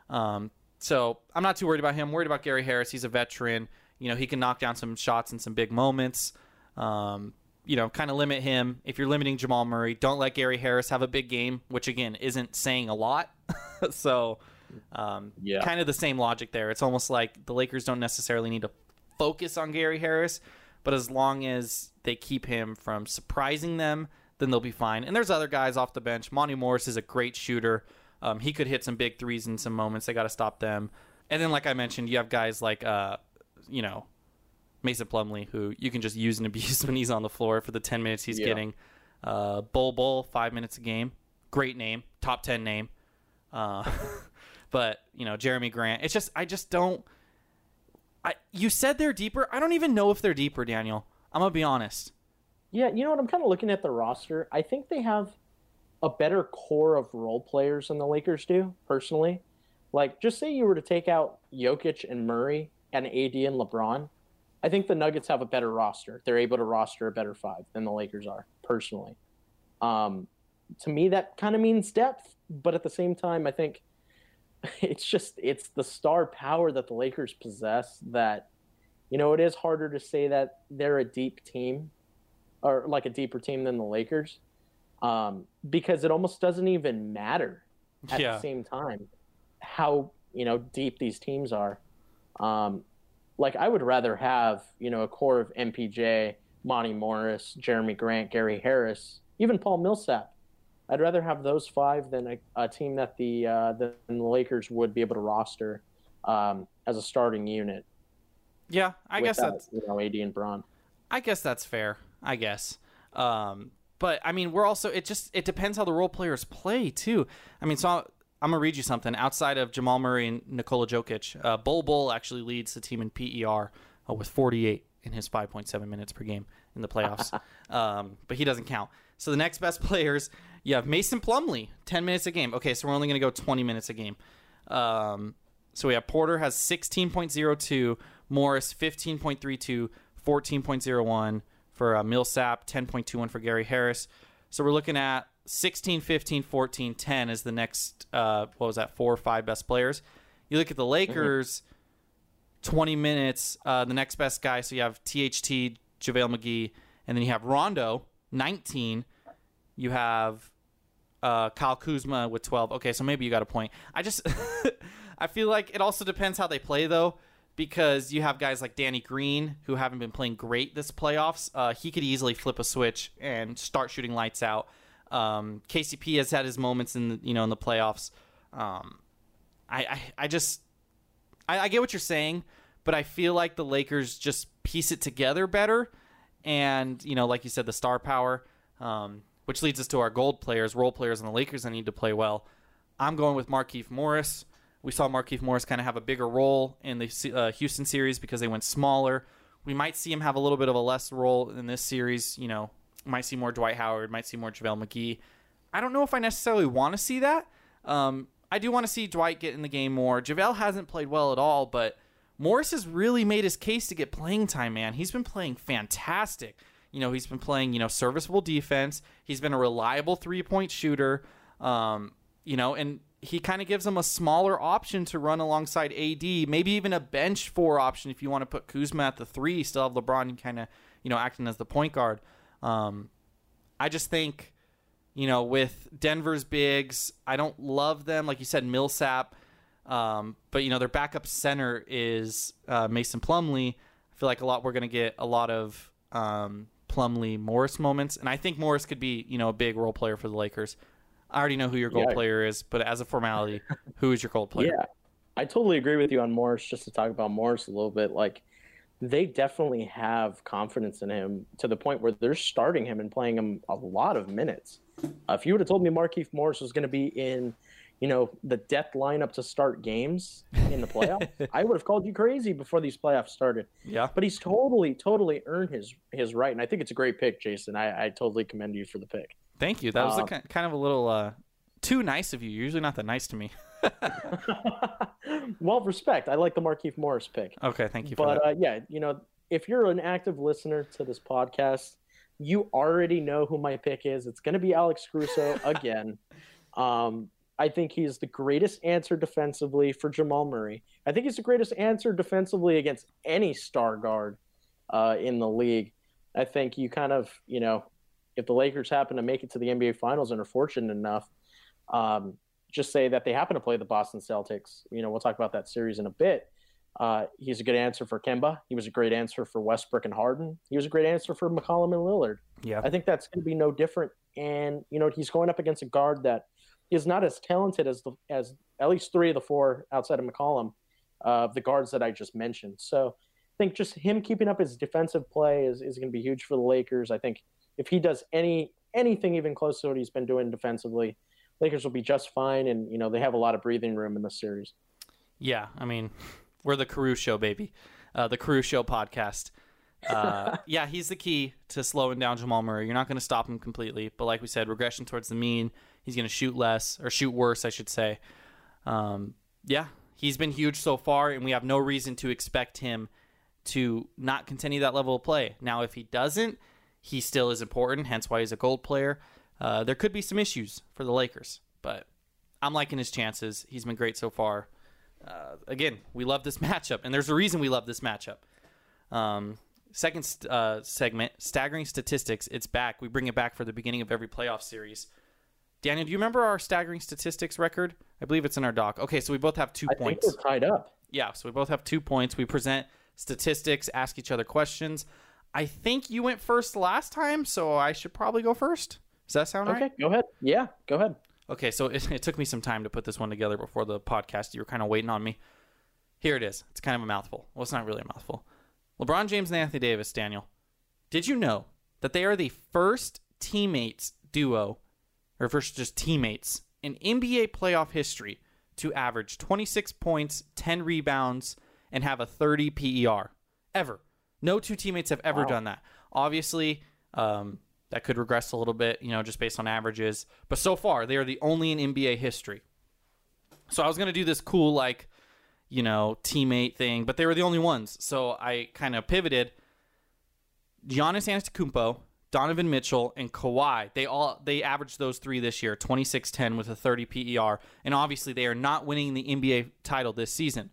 Um, so I'm not too worried about him. I'm worried about Gary Harris. He's a veteran. You know, he can knock down some shots in some big moments. Um, you know, kind of limit him. If you're limiting Jamal Murray, don't let Gary Harris have a big game, which again isn't saying a lot. so, um, Yeah. kind of the same logic there. It's almost like the Lakers don't necessarily need to focus on Gary Harris, but as long as they keep him from surprising them, then they'll be fine. And there's other guys off the bench. Monte Morris is a great shooter. Um, he could hit some big threes in some moments. They got to stop them. And then, like I mentioned, you have guys like, uh, you know, Mason Plumlee, who you can just use and abuse when he's on the floor for the 10 minutes he's Yeah. getting. Uh, Bol Bol, five minutes a game. Great name, top 10 name. Uh, but, you know, Jerami Grant. It's just, I just don't. I, you said they're deeper. I don't even know if they're deeper, Daniel. I'm to be honest. Yeah, you know what? I'm kind of looking at the roster. I think they have a better core of role players than the Lakers do, personally. Like, just say you were to take out Jokic and Murray and AD and LeBron, I think the Nuggets have a better roster. They're able to roster a better five than the Lakers are, personally. Um, to me, that kind of means depth, but at the same time, I think it's just it's the star power that the Lakers possess that you know it is harder to say that they're a deep team or like a deeper team than the Lakers, um, because it almost doesn't even matter at Yeah. the same time how you know deep these teams are. Um, like I would rather have you know a core of MPJ, Monte Morris, Jerami Grant, Gary Harris, even Paul Millsap. I'd rather have those five than a, a team that the uh, than the Lakers would be able to roster um, as a starting unit. Yeah, I guess without, that's you know AD and Bron. I guess that's fair. I guess. Um, but I mean, we're also it just it depends how the role players play too. I mean, so I'll, I'm gonna read you something. Outside of Jamal Murray and Nikola Jokic, uh, Bol Bol actually leads the team in PER uh, with 48 in his 5.7 minutes per game in the playoffs. um, but he doesn't count. So the next best players, you have Mason Plumlee, 10 minutes a game. Okay, so we're only gonna go 20 minutes a game. Um, so we have Porter has 16.02, Morris 15.32, 14.01 for uh, Millsap, 10.21 for Gary Harris. So we're looking at 16, 15, 14, 10 is the next, uh, what was that, four or five best players. You look at the Lakers, 20 minutes, uh, the next best guy. So you have THT, JaVale McGee, and then you have Rondo, 19. You have uh, Kyle Kuzma with 12. Okay, so maybe you got a point. I just, I feel like it also depends how they play though, because you have guys like Danny Green who haven't been playing great this playoffs. Uh, he could easily flip a switch and start shooting lights out. Um, KCP has had his moments in the, you know in the playoffs. Um, I, I I just I, I get what you're saying, but I feel like the Lakers just piece it together better, and you know, like you said, the star power, um, which leads us to our gold players, role players, and the Lakers that need to play well. I'm going with Markieff Morris. We saw Markieff Morris kind of have a bigger role in the uh, Houston series because they went smaller. We might see him have a little bit of a less role in this series. You know, might see more Dwight Howard, might see more JaVale McGee. I don't know if I necessarily want to see that. Um, I do want to see Dwight get in the game more. JaVale hasn't played well at all, but Morris has really made his case to get playing time, man. He's been playing fantastic. You know, he's been playing, you know, serviceable defense. He's been a reliable three point shooter. Um, you know, and he kind of gives them a smaller option to run alongside AD, maybe even a bench four option if you want to put Kuzma at the three, still have LeBron kind of, you know, acting as the point guard. Um, I just think, you know, with Denver's bigs, I don't love them. Like you said, Millsap. Um, but you know, their backup center is uh, Mason Plumlee. I feel like a lot we're going to get a lot of um, Plumlee Morris moments, and I think Morris could be you know a big role player for the Lakers. I already know who your goal Yeah. player is, but as a formality, who is your goal player? Yeah, I totally agree with you on Morris. Just to talk about Morris a little bit, like they definitely have confidence in him to the point where they're starting him and playing him a lot of minutes. Uh, if you would have told me Markieff Morris was going to be in, you know, the death lineup to start games in the playoffs, I would have called you crazy before these playoffs started. Yeah. But he's totally, totally earned his his right, and I think it's a great pick, Jason. I, I totally commend you for the pick. Thank you. That was a, Um, kind of a little uh, too nice of you. You're usually not that nice to me. well, respect. I like the Markieff Morris pick. Okay, thank you for But uh, yeah, you know, if you're an active listener to this podcast, you already know who my pick is. It's going to be Alex Caruso again. Um, I think he's the greatest answer defensively for Jamal Murray. I think he's the greatest answer defensively against any star guard uh, in the league. I think you kind of, you know, if the Lakers happen to make it to the NBA Finals and are fortunate enough, um, just say that they happen to play the Boston Celtics. You know, we'll talk about that series in a bit. Uh, he's a good answer for Kemba. He was a great answer for Westbrook and Harden. He was a great answer for McCollum and Lillard. yeah. I think that's going to be no different. And you know, he's going up against a guard that is not as talented as the as at least three of the four outside of McCollum, uh, the guards that I just mentioned. So I think just him keeping up his defensive play is, is going to be huge for the Lakers. I think if he does any anything even close to what he's been doing defensively, Lakers will be just fine. And you know, they have a lot of breathing room in this series. Yeah, I mean, we're the Caru Show, baby. Uh, the Caru Show podcast. Uh, yeah, he's the key to slowing down Jamal Murray. You're not going to stop him completely, but like we said, regression towards the mean. He's going to shoot less, or shoot worse, I should say. Um, yeah, he's been huge so far, and we have no reason to expect him to not continue that level of play. Now, if he doesn't, he still is important, hence why he's a gold player. Uh, there could be some issues for the Lakers, but I'm liking his chances. He's been great so far. Uh, again, we love this matchup, and there's a reason we love this matchup. Um, second uh, segment, staggering statistics. It's back. We bring it back for the beginning of every playoff series. Daniel, do you remember our staggering statistics record? I believe it's in our doc. Okay, so we both have two I think points. we're tied up. Yeah, so we both have two points. We present statistics, ask each other questions. I think you went first last time, so I should probably go first. Does that sound right? Okay, go ahead. Yeah, go ahead. Okay, so it, it took me some time to put this one together before the podcast. You were kind of waiting on me. Here it is. It's kind of a mouthful. Well, it's not really a mouthful. LeBron James and Anthony Davis, Daniel. Did you know that they are the first teammates duo, or first just teammates, in NBA playoff history to average 26 points, 10 rebounds, and have a 30 PER? Ever. No two teammates have ever Wow. done that. Obviously, um, that could regress a little bit, you know, just based on averages. But so far, they are the only in NBA history. So I was gonna do this cool like, you know, teammate thing, but they were the only ones. So I kind of pivoted. Giannis Antetokounmpo, Donovan Mitchell, and Kawhi. They all they averaged those three this year, 26-10 with a 30 PER, and obviously they are not winning the NBA title this season.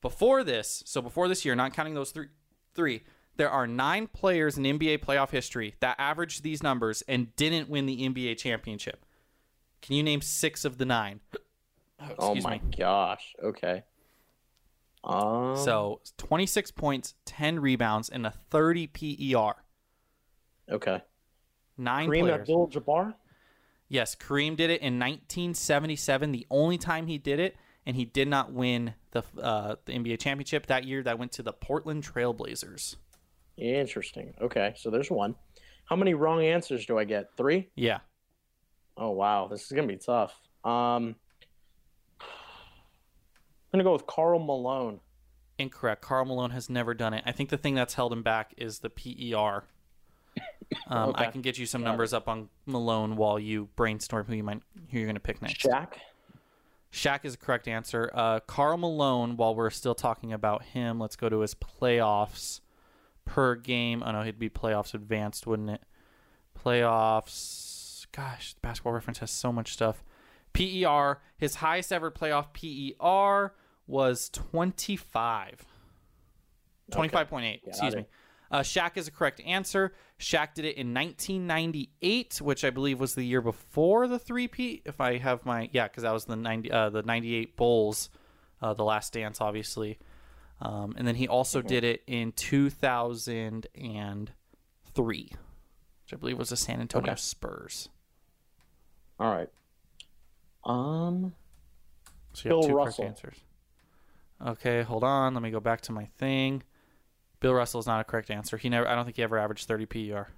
Before this, so before this year, not counting those three, three, there are nine players in NBA playoff history that averaged these numbers and didn't win the NBA championship. Can you name six of the nine? Oh Excuse my me. gosh. Okay. Um, So 26 points, 10 rebounds, and a 30 PER. okay. Nine Kareem players. Abdul-Jabbar. Yes, Kareem did it in 1977, the only time he did it, and he did not win the uh, the NBA championship that year. That went to the Portland Trailblazers. Interesting. Okay, so there's one. How many wrong answers do I get? Three. Yeah, Oh wow, this is gonna be tough. Um, I'm gonna go with Karl Malone. incorrect. Karl Malone has never done it. I think the thing that's held him back is the PER. Um, I can get you some numbers up on Malone while you brainstorm who you might who you're going to pick next. Shaq. Shaq is the correct answer. Uh, Karl Malone, while we're still talking about him, let's go to his playoffs per game. Oh no, he'd be playoffs advanced, wouldn't it? Playoffs. Gosh, basketball reference has so much stuff. PER, his highest ever playoff PER was 25. 25.8, excuse Got me. Uh, Shaq is a correct answer. Shaq did it in 1998, which I believe was the year before the three-peat. If I have my yeah, because that was the 90 uh, the 98 Bulls, uh, the Last Dance, obviously. Um, and then he also did it in 2003, which I believe was the San Antonio Okay. Spurs. All right. Um. So you have Bill two Russell. correct answers. Okay, hold on. Let me go back to my thing. Bill Russell is not a correct answer. He never. I don't think he ever averaged 30 PER.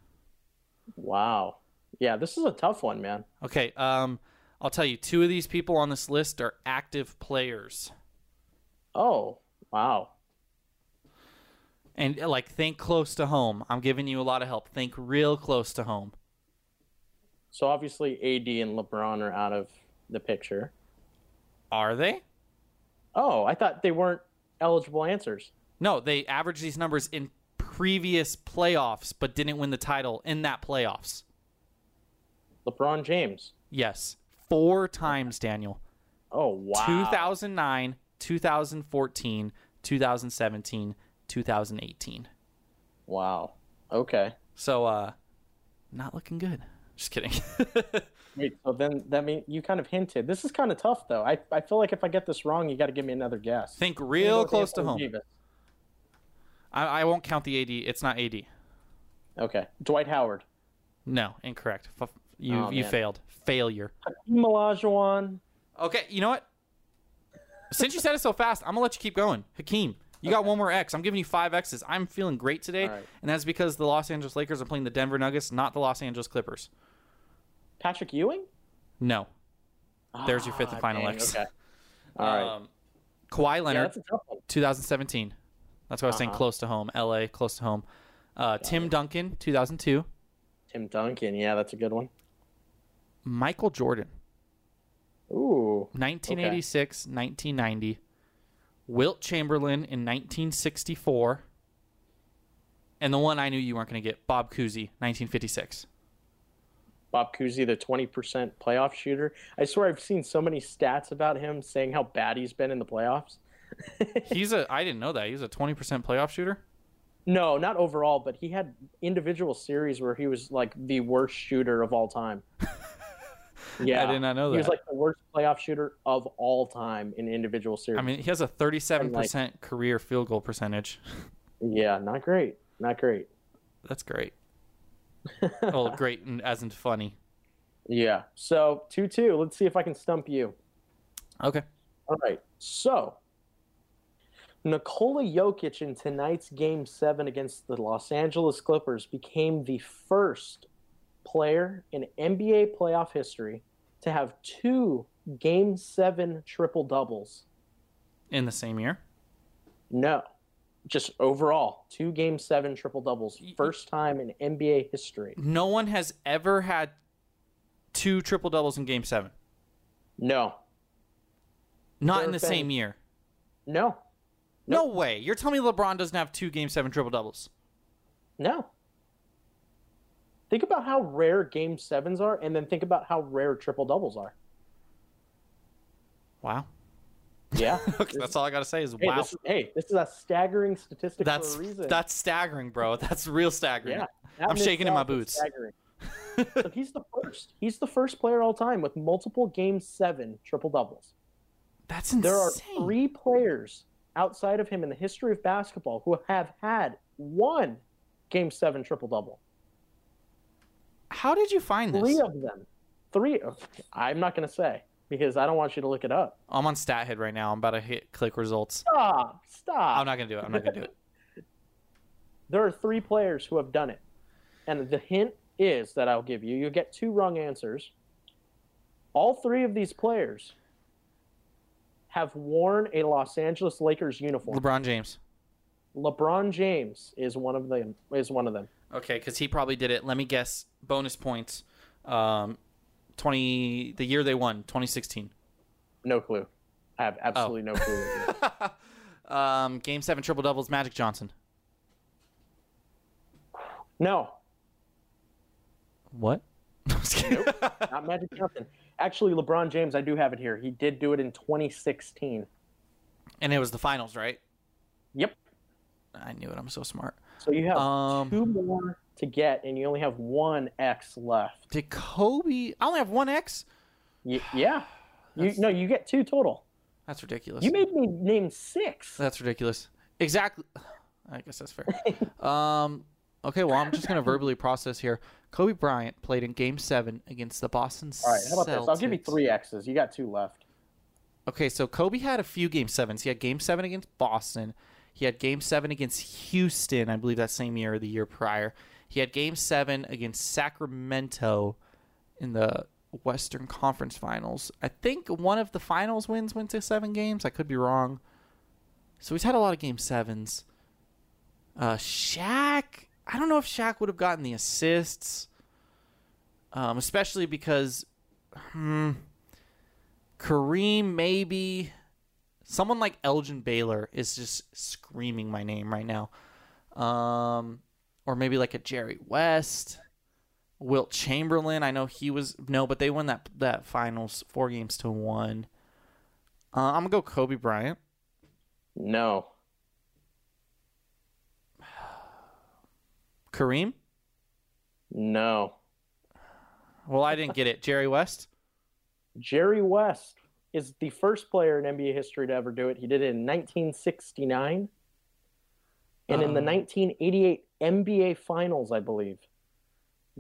Wow. Yeah, this is a tough one, man. Okay. Um, I'll tell you. Two of these people on this list are active players, Oh, wow. and like think close to home. I'm giving you a lot of help. Think real close to home. So obviously, AD and LeBron are out of the picture. Are they? Oh, I thought they weren't eligible answers. No, they averaged these numbers in previous playoffs, but didn't win the title in that playoffs. LeBron James. Yes, four times, Daniel. Oh, wow. 2009, 2014, 2017, 2018. Wow. Okay. So, uh, not looking good. Just kidding. Wait, so then that mean you kind of hinted. This is kind of tough, though. I, I feel like if I get this wrong, you got to give me another guess. Think real close to home. Davis. I, I won't count the AD. It's not AD. Okay. Dwight Howard. No, incorrect. F- you Oh, you man. failed. Failure. Hakeem Olajuwon. Okay, you know what? Since you said it so fast, I'm gonna let you keep going. Hakeem, you got one more X. I'm giving you five X's. I'm feeling great today, right. and that's because the Los Angeles Lakers are playing the Denver Nuggets, not the Los Angeles Clippers. Patrick Ewing? No. There's your fifth and Ah, final dang, X. Okay. All right. Um, Kawhi yeah, Leonard, that's a tough one. 2017. That's why I was saying Uh-huh. close to home. LA, close to home. Uh, Tim Duncan, 2002. Tim Duncan. Yeah, that's a good one. Michael Jordan, Ooh. 1986, 1990. Wilt Chamberlain in 1964. And the one I knew you weren't going to get, Bob Cousy, 1956. Bob Cousy, the 20% playoff shooter. I swear I've seen so many stats about him saying how bad he's been in the playoffs. He's a, I didn't know that. He's a 20% playoff shooter. No, not overall, but he had individual series where he was like the worst shooter of all time. Yeah, I did not know that. He was like the worst playoff shooter of all time in individual series. I mean, he has a 37% career field goal percentage. yeah, not great, not great. That's great. well, great and as in funny. Yeah, so two two. Let's see if I can stump you. Okay. All right. So, Nikola Jokic in tonight's game seven against the Los Angeles Clippers became the first player in NBA playoff history to have two game seven triple doubles. In the same year. No, just overall, two game seven triple doubles. First time in NBA history. No one has ever had two triple doubles in game seven. No, Not There in the been- same year. no, No way. You're telling me LeBron doesn't have two game seven triple doubles. no. Think about how rare game sevens are, and then think about how rare triple doubles are. Wow. Yeah. Okay, that's all I gotta say is Hey, wow. this is, hey, this is a staggering statistic That's for a reason. that's staggering, bro. That's real staggering. yeah. I'm shaking in my boots. staggering. so he's the first. He's the first player all time with multiple game seven triple doubles. That's insane. There are three players outside of him in the history of basketball who have had one game seven triple double. How did you find this? Three of them. Three. Of, I'm not going to say because I don't want you to look it up. I'm on StatHead right now. I'm about to hit click results. Stop. Stop. I'm not gonna do it. I'm not gonna do it. There are three players who have done it. And the hint is that I'll give you, you get two wrong answers. All three of these players have worn a Los Angeles Lakers uniform. LeBron James. LeBron James is one of them. Is one of them. Okay, because he probably did it. Let me guess. Bonus points. Um, twenty. The year they won, 2016. No clue. I have absolutely no clue. Um, game seven triple doubles. Magic Johnson. no, What? Kidding. not Magic Johnson. Actually, LeBron James, I do have it here. He did do it in 2016. and it was the finals, right? Yep. I knew it. I'm so smart. So you have Um, two more to get, and you only have one X left. Did Kobe? I only have one X. Y- yeah. You no, you get two total. That's ridiculous. You made me name six. That's ridiculous. Exactly. I guess that's fair. um. Okay. Well, I'm just gonna verbally process here. Kobe Bryant played in Game Seven against the Boston All right, how about this? I'll give you three X's. You got two left. Okay, so Kobe had a few game sevens. He had game seven against Boston. He had game seven against Houston, I believe that same year or the year prior. He had game seven against Sacramento in the Western Conference Finals. I think one of the finals wins went to seven games. I could be wrong. So he's had a lot of game sevens. Uh, Shaq, I don't know if Shaq would have gotten the assists, um, especially because, hmm, Kareem, maybe. Someone like Elgin Baylor is just screaming my name right now. Um, or maybe like a Jerry West, Wilt Chamberlain. I know he was no, but they won that that finals four games to one. Uh, I'm gonna go Kobe Bryant. No. Kareem. No. Well, I didn't get it. Jerry West. Jerry West is the first player in NBA history to ever do it. He did it in 1969. And in the Um, 1988 NBA Finals, I believe,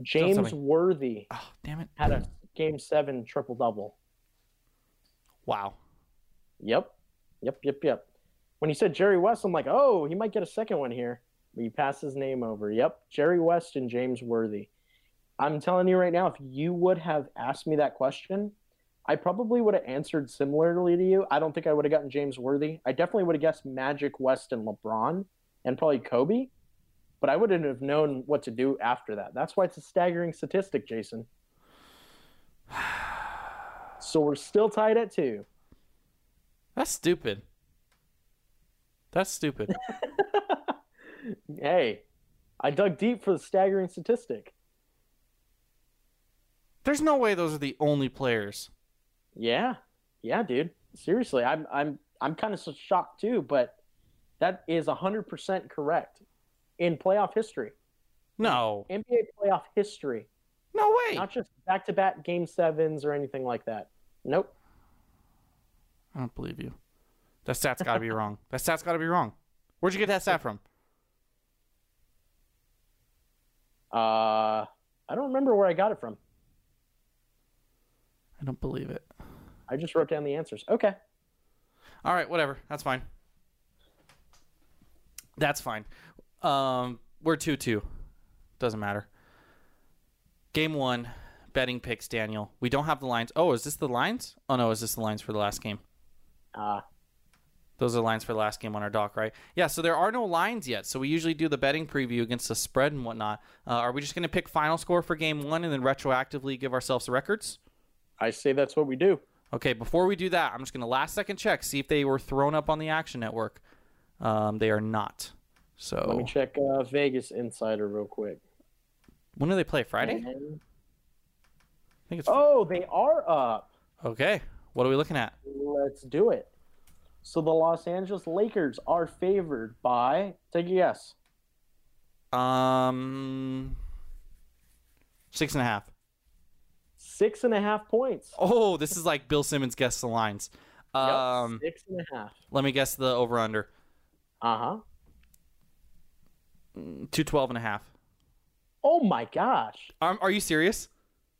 James. Worthy Oh, damn it! had a game seven triple double. Wow. Yep. Yep, yep, yep. When he said Jerry West, I'm like, oh, he might get a second one here. But he passed his name over. Yep, Jerry West and James Worthy. I'm telling you right now, if you would have asked me that question, I probably would have answered similarly to you. I don't think I would have gotten James Worthy. I definitely would have guessed Magic, West, and LeBron, and probably Kobe. But I wouldn't have known what to do after that. That's why it's a staggering statistic, Jason. So we're still tied at two. That's stupid. That's stupid. Hey, I dug deep for the staggering statistic. There's no way those are the only players. Yeah, yeah, dude. Seriously, I'm I'm I'm kind of shocked too, but that is hundred percent correct in playoff history, No. NBA playoff history, No way. not just back-to-back game sevens or anything like that. Nope. I don't believe you. That stat's got to be wrong. That stat's got to be wrong. Where'd you get that stat from? Uh, I don't remember where I got it from. I don't believe it. I just wrote down the answers. Okay. All right, whatever. That's fine. That's fine. Um, we're two two. Doesn't matter. Game one, betting picks. Daniel, we don't have the lines. Oh, is this the lines? Oh no, is this the lines for the last game? Uh, Those are the lines for the last game on our doc, right? Yeah. So there are no lines yet. So we usually do the betting preview against the spread and whatnot. Uh, are we just going to pick final score for game one and then retroactively give ourselves the records? I say that's what we do. Okay, before we do that, I'm just going to last second check, see if they were thrown up on the Action Network. Um, they are not. Let me check uh, Vegas Insider real quick. when do they play? Friday? I think it's Oh, they are up. okay. What are we looking at? Let's do it. So the Los Angeles Lakers are favored by take a guess. Um, six and a half. Six and a half points. Oh, this is like Bill Simmons guess the lines. Yep, Um, six and a half. let me guess the over under Uh huh. Two twelve and a half. Oh my gosh. Um, are you serious?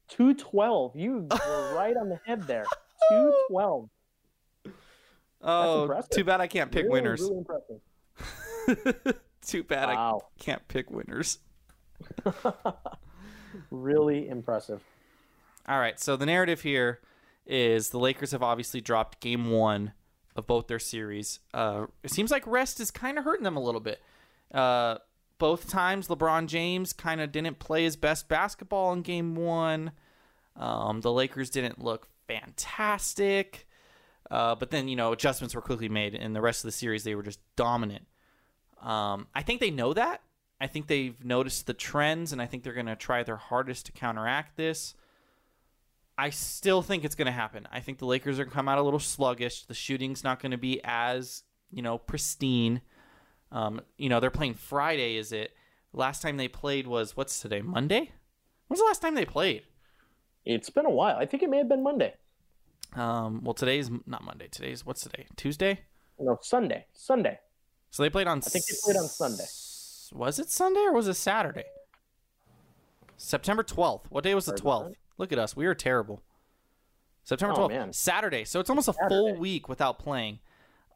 Two twelve. You were right on the head there. Two twelve. Oh, too bad I can't pick really, winners. Really impressive. too bad I can't pick winners. Really impressive. All right, so the narrative here is the Lakers have obviously dropped game one of both their series. Uh, it seems like rest is kind of hurting them a little bit. Uh, both times, LeBron James kind of didn't play his best basketball in game one. Um, the Lakers didn't look fantastic. Uh, but then, you know, adjustments were quickly made. In the rest of the series, they were just dominant. Um, I think they know that. I think they've noticed the trends, and I think they're going to try their hardest to counteract this. I still think it's going to happen. I think the Lakers are going to come out a little sluggish. The shooting's not going to be as, you know, pristine. Um, you know, they're playing Friday. Is it? Last time they played was what's today? Monday. When's the last time they played? It's been a while. I think it may have been Monday. Um, well, today's not Monday. Today's what's today? Tuesday. No, Sunday. Sunday. So they played on. I think they played on Sunday. s- Was it Sunday or was it Saturday? September twelfth. What day was the twelfth? Look at us. We are terrible. September Oh, twelfth. man. Saturday. So it's almost a full week without playing.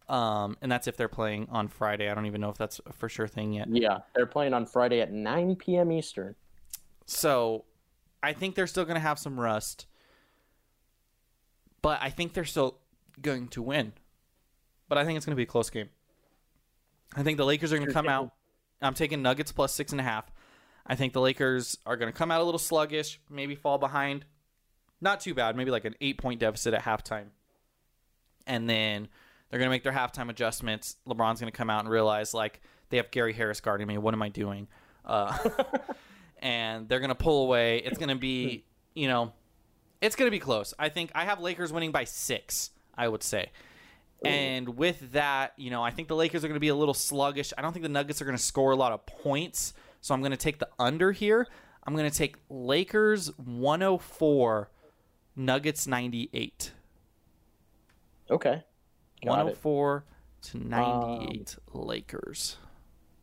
Um, and that's if they're playing on Friday. I don't even know if that's a for sure thing yet. Yeah, they're playing on Friday at 9 p.m. Eastern. So I think they're still going to have some rust, but I think they're still going to win. But I think it's going to be a close game. I think the Lakers are going to come out. I'm taking Nuggets plus six and a half. I think the Lakers are going to come out a little sluggish, maybe fall behind. Not too bad, maybe like an eight point deficit at halftime. And then they're going to make their halftime adjustments. LeBron's going to come out and realize, like, they have Gary Harris guarding me. What am I doing? Uh, and they're going to pull away. It's going to be, you know, it's going to be close. I think I have Lakers winning by six, I would say. And with that, you know, I think the Lakers are going to be a little sluggish. I don't think the Nuggets are going to score a lot of points. So I'm going to take the under here. I'm going to take Lakers 104, Nuggets 98. Okay. Got it. 104 to 98 Lakers.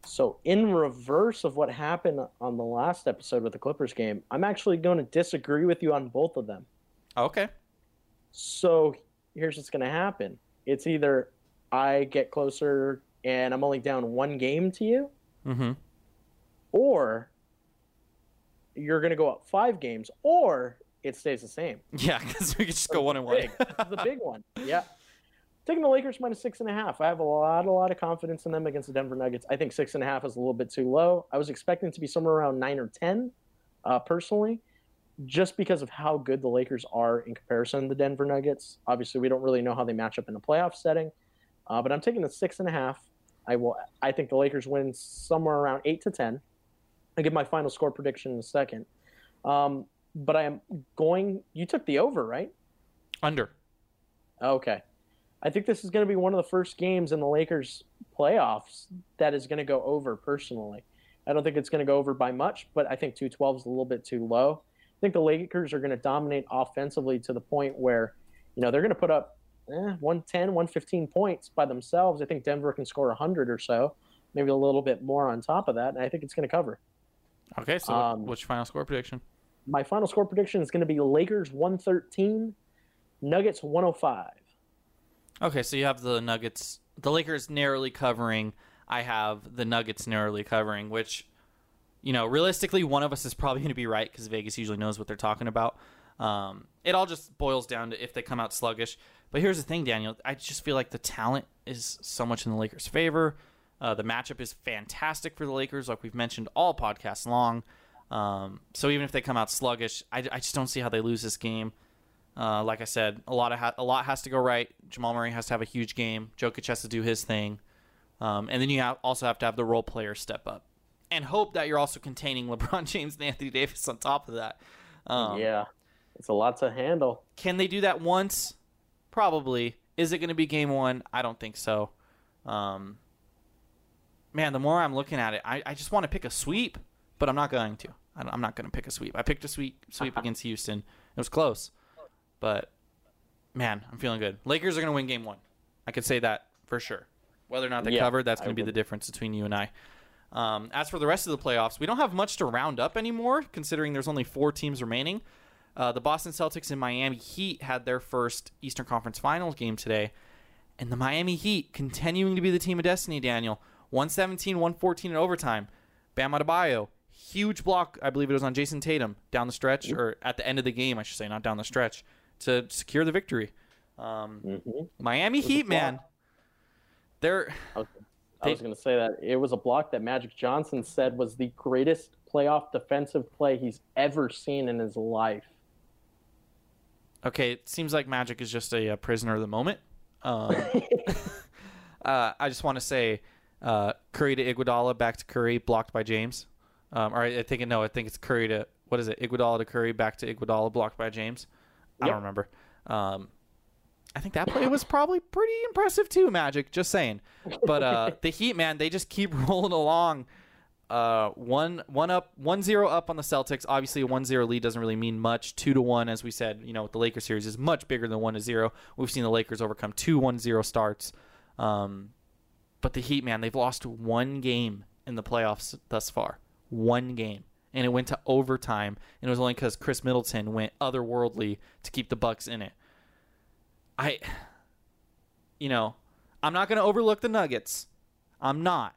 So, in reverse of what happened on the last episode with the Clippers game, I'm actually going to disagree with you on both of them. Okay. So, here's what's going to happen it's either I get closer and I'm only down one game to you, Mm-hmm. or you're going to go up five games, or it stays the same. Yeah, because we could just go one and one. Big. The big one. Yeah. Taking the Lakers minus six and a half. I have a lot, a lot of confidence in them against the Denver Nuggets. I think six and a half is a little bit too low. I was expecting to be somewhere around nine or ten, uh, personally, just because of how good the Lakers are in comparison to the Denver Nuggets. Obviously, we don't really know how they match up in a playoff setting, uh, but I'm taking the six and a half. I will. I think the Lakers win somewhere around eight to ten. I give my final score prediction in a second. Um, but I am going. You took the over, right? Under. Okay. I think this is going to be one of the first games in the Lakers playoffs that is going to go over personally. I don't think it's going to go over by much, but I think 212 is a little bit too low. I think the Lakers are going to dominate offensively to the point where, you know, they're going to put up eh, 110, 115 points by themselves. I think Denver can score 100 or so, maybe a little bit more on top of that, and I think it's going to cover. Okay, so Um, what's your final score prediction? My final score prediction is going to be Lakers 113, Nuggets 105. Okay, so you have the Nuggets, the Lakers narrowly covering. I have the Nuggets narrowly covering, which, you know, realistically, one of us is probably going to be right because Vegas usually knows what they're talking about. Um, it all just boils down to if they come out sluggish. But here's the thing, Daniel. I just feel like the talent is so much in the Lakers' favor. Uh, the matchup is fantastic for the Lakers, like we've mentioned all podcasts long. Um, so even if they come out sluggish, I, I just don't see how they lose this game. Uh, like I said, a lot of ha- a lot has to go right. Jamal Murray has to have a huge game. Jokic has to do his thing, um, and then you have, also have to have the role players step up, and hope that you're also containing LeBron James and Anthony Davis on top of that. Um, yeah, it's a lot to handle. Can they do that once? Probably. Is it going to be game one? I don't think so. Um, man, the more I'm looking at it, I, I just want to pick a sweep, but I'm not going to. I- I'm not going to pick a sweep. I picked a sweep sweep against Houston. It was close, but man, I'm feeling good. Lakers are going to win game one. I could say that for sure. Whether or not they Yeah, cover, that's going to be the difference between you and I. Um, as for the rest of the playoffs, we don't have much to round up anymore, considering there's only four teams remaining. Uh, the Boston Celtics and Miami Heat had their first Eastern Conference Finals game today, and the Miami Heat continuing to be the team of destiny. Daniel, 117, 114 in overtime. Bam Adebayo, huge block. I believe it was on Jayson Tatum down the stretch, or at the end of the game, I should say, not down the stretch, to secure the victory. Um, Mhm. Miami Heat, man, they're I was, They- was going to say that it was a block that Magic Johnson said was the greatest playoff defensive play he's ever seen in his life. Okay, it seems like Magic is just a, uh prisoner of the moment. Um, uh, I just want to say uh, Curry to Iguodala, back to Curry, blocked by James. Um, or I, I think no, I think it's Curry to what is it? Iguodala to Curry, back to Iguodala, blocked by James. I Yep. don't remember. Um, I think that play was probably pretty impressive too, Magic. Just saying. But uh, the Heat, man, they just keep rolling along. Uh, one one up, one zero up on the Celtics. Obviously, a one zero lead doesn't really mean much. Two to one, as we said, you know, with the Lakers series is much bigger than one to zero. We've seen the Lakers overcome two one zero starts. Um, but the Heat, man, they've lost one game in the playoffs thus far. One game, and it went to overtime, and it was only because Khris Middleton went otherworldly to keep the Bucks in it. I, you know, I'm not going to overlook the Nuggets. I'm not.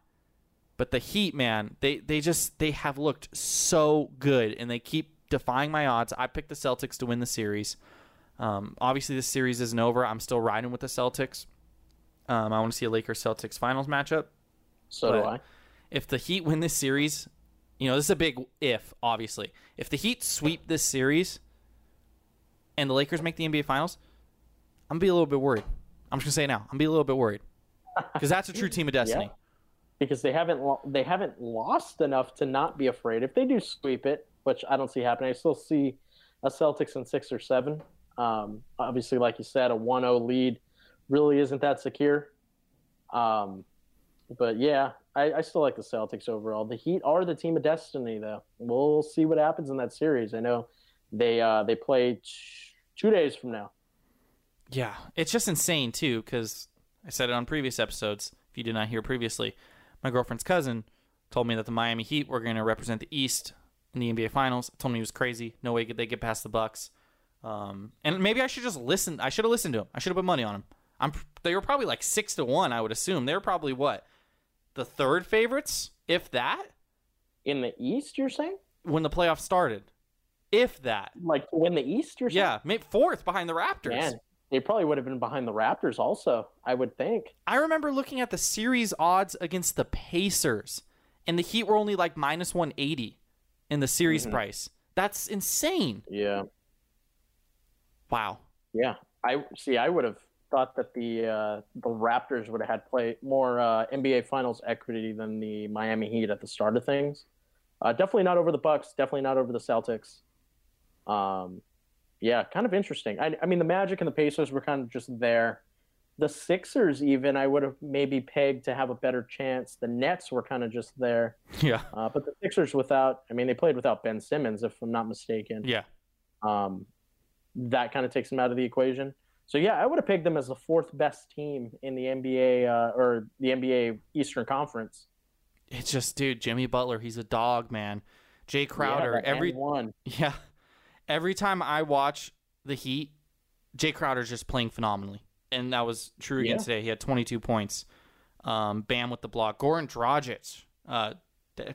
But the Heat, man, they they just they have looked so good, and they keep defying my odds. I picked the Celtics to win the series. Um, obviously, this series isn't over. I'm still riding with the Celtics. Um, I want to see a Lakers Celtics finals matchup. So do I. If the Heat win this series, you know this is a big if. Obviously, if the Heat sweep this series, and the Lakers make the NBA Finals, I'm gonna be a little bit worried. I'm just gonna say it now. I'm gonna be a little bit worried because that's a true team of destiny. because they haven't lo- they haven't lost enough to not be afraid. If they do sweep it, which I don't see happening, I still see a Celtics in six or seven. Um, obviously, like you said, a 1-0 lead really isn't that secure. Um, but yeah, I, I still like the Celtics overall. The Heat are the team of destiny, though. We'll see what happens in that series. I know they uh, they play t- two days from now. Yeah, it's just insane too because I said it on previous episodes. If you did not hear previously, my girlfriend's cousin told me that the Miami Heat were going to represent the East in the NBA Finals. Told me he was crazy. No way could they get past the Bucks. Um, and maybe I should just listen. I should have listened to him. I should have put money on him. I'm. They were probably like six to one. I would assume they were probably what the third favorites, if that, In the East, you're saying? when the playoffs started, if that. Like win the East, you're saying? Yeah, maybe fourth behind the Raptors. Man, they probably would have been behind the Raptors also, I would think. I remember looking at the series odds against the Pacers, and the Heat were only like minus 180 in the series Mm-hmm. price. That's insane. Yeah. Wow. Yeah. I see I would have thought that the uh, the Raptors would have had play more uh, NBA finals equity than the Miami Heat at the start of things. Uh, definitely not over the Bucks, definitely not over the Celtics. Um yeah, kind of interesting. I, I mean, the Magic and the Pacers were kind of just there. The Sixers, even, I would have maybe pegged to have a better chance. The Nets were kind of just there. Yeah. Uh, but the Sixers without, I mean, they played without Ben Simmons, if I'm not mistaken. Yeah. Um, that kind of takes them out of the equation. So yeah, I would have picked them as the fourth best team in the NBA uh, or the NBA Eastern Conference. It's just, dude, Jimmy Butler, he's a dog, man. Jae Crowder, yeah, every one. yeah, every time I watch the Heat, Jae Crowder's just playing phenomenally, and that was true again Yeah. today. He had 22 points. Um, Bam with the block. Goran Dragic, uh,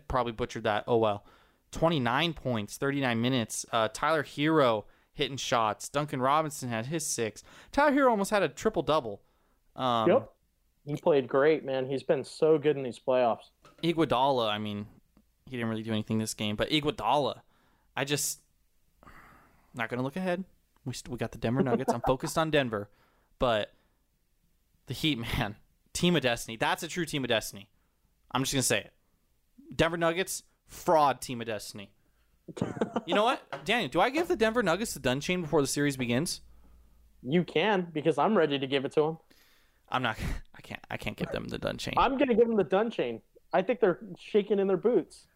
probably butchered that. Oh well, 29 points, 39 minutes. Uh, Tyler Herro hitting shots. Duncan Robinson had his six. Tyler Herro almost had a triple double. Um, Yep, he played great, man. He's been so good in these playoffs. Iguodala, I mean, he didn't really do anything this game, but Iguodala, I just not gonna look ahead. We st- we got the Denver Nuggets. I'm focused on Denver, but the Heat, man, team of destiny. That's a true team of destiny. I'm just gonna say it. Denver Nuggets, fraud team of destiny. you know what, Daniel? Do I give the Denver Nuggets the dun chain before the series begins? You can because I'm ready to give it to them. I'm not. I can't. I can't give them the dun chain. I'm gonna give them the dun chain. I think they're shaking in their boots.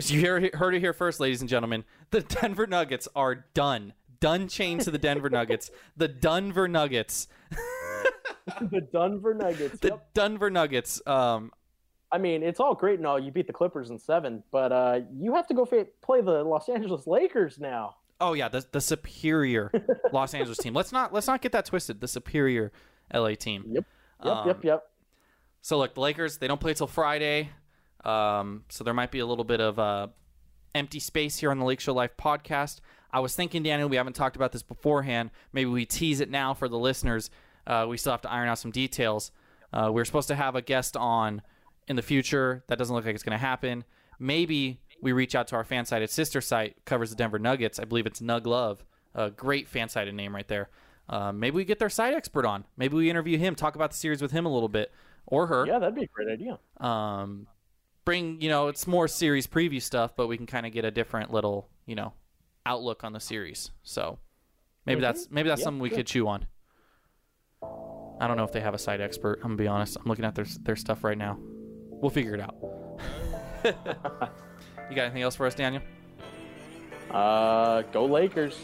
So you hear, heard it here first, ladies and gentlemen. The Denver Nuggets are done. Done chain to the Denver Nuggets. The Denver Nuggets. the Denver Nuggets. The Yep. Denver Nuggets. Um, I mean, it's all great and all. You beat the Clippers in seven, but uh, you have to go fa- play the Los Angeles Lakers now. oh yeah, the the superior Los Angeles team. Let's not let's not get that twisted. The superior LA team. Yep. Yep. Um, yep. Yep. So look, the Lakers they don't play till Friday, um, so there might be a little bit of uh, empty space here on the Lake Show Life podcast. I was thinking, Daniel, we haven't talked about this beforehand. Maybe we tease it now for the listeners. Uh, we still have to iron out some details. Uh, we're supposed to have a guest on in the future. That doesn't look like it's going to happen. Maybe we reach out to our fan sided sister site, covers the Denver Nuggets. I believe it's Nugg Love. A great fan sided name right there. Uh, maybe we get their site expert on. Maybe we interview him, talk about the series with him a little bit, or her Yeah, that'd be a great idea. um, bring you know it's more series preview stuff, but we can kind of get a different little you know outlook on the series. So maybe Mhm. that's maybe that's Yeah, something we could chew on. I don't know if they have a site expert. I'm gonna be honest. I'm looking at their their stuff right now. We'll figure it out. you got anything else for us, Daniel? Uh, go Lakers.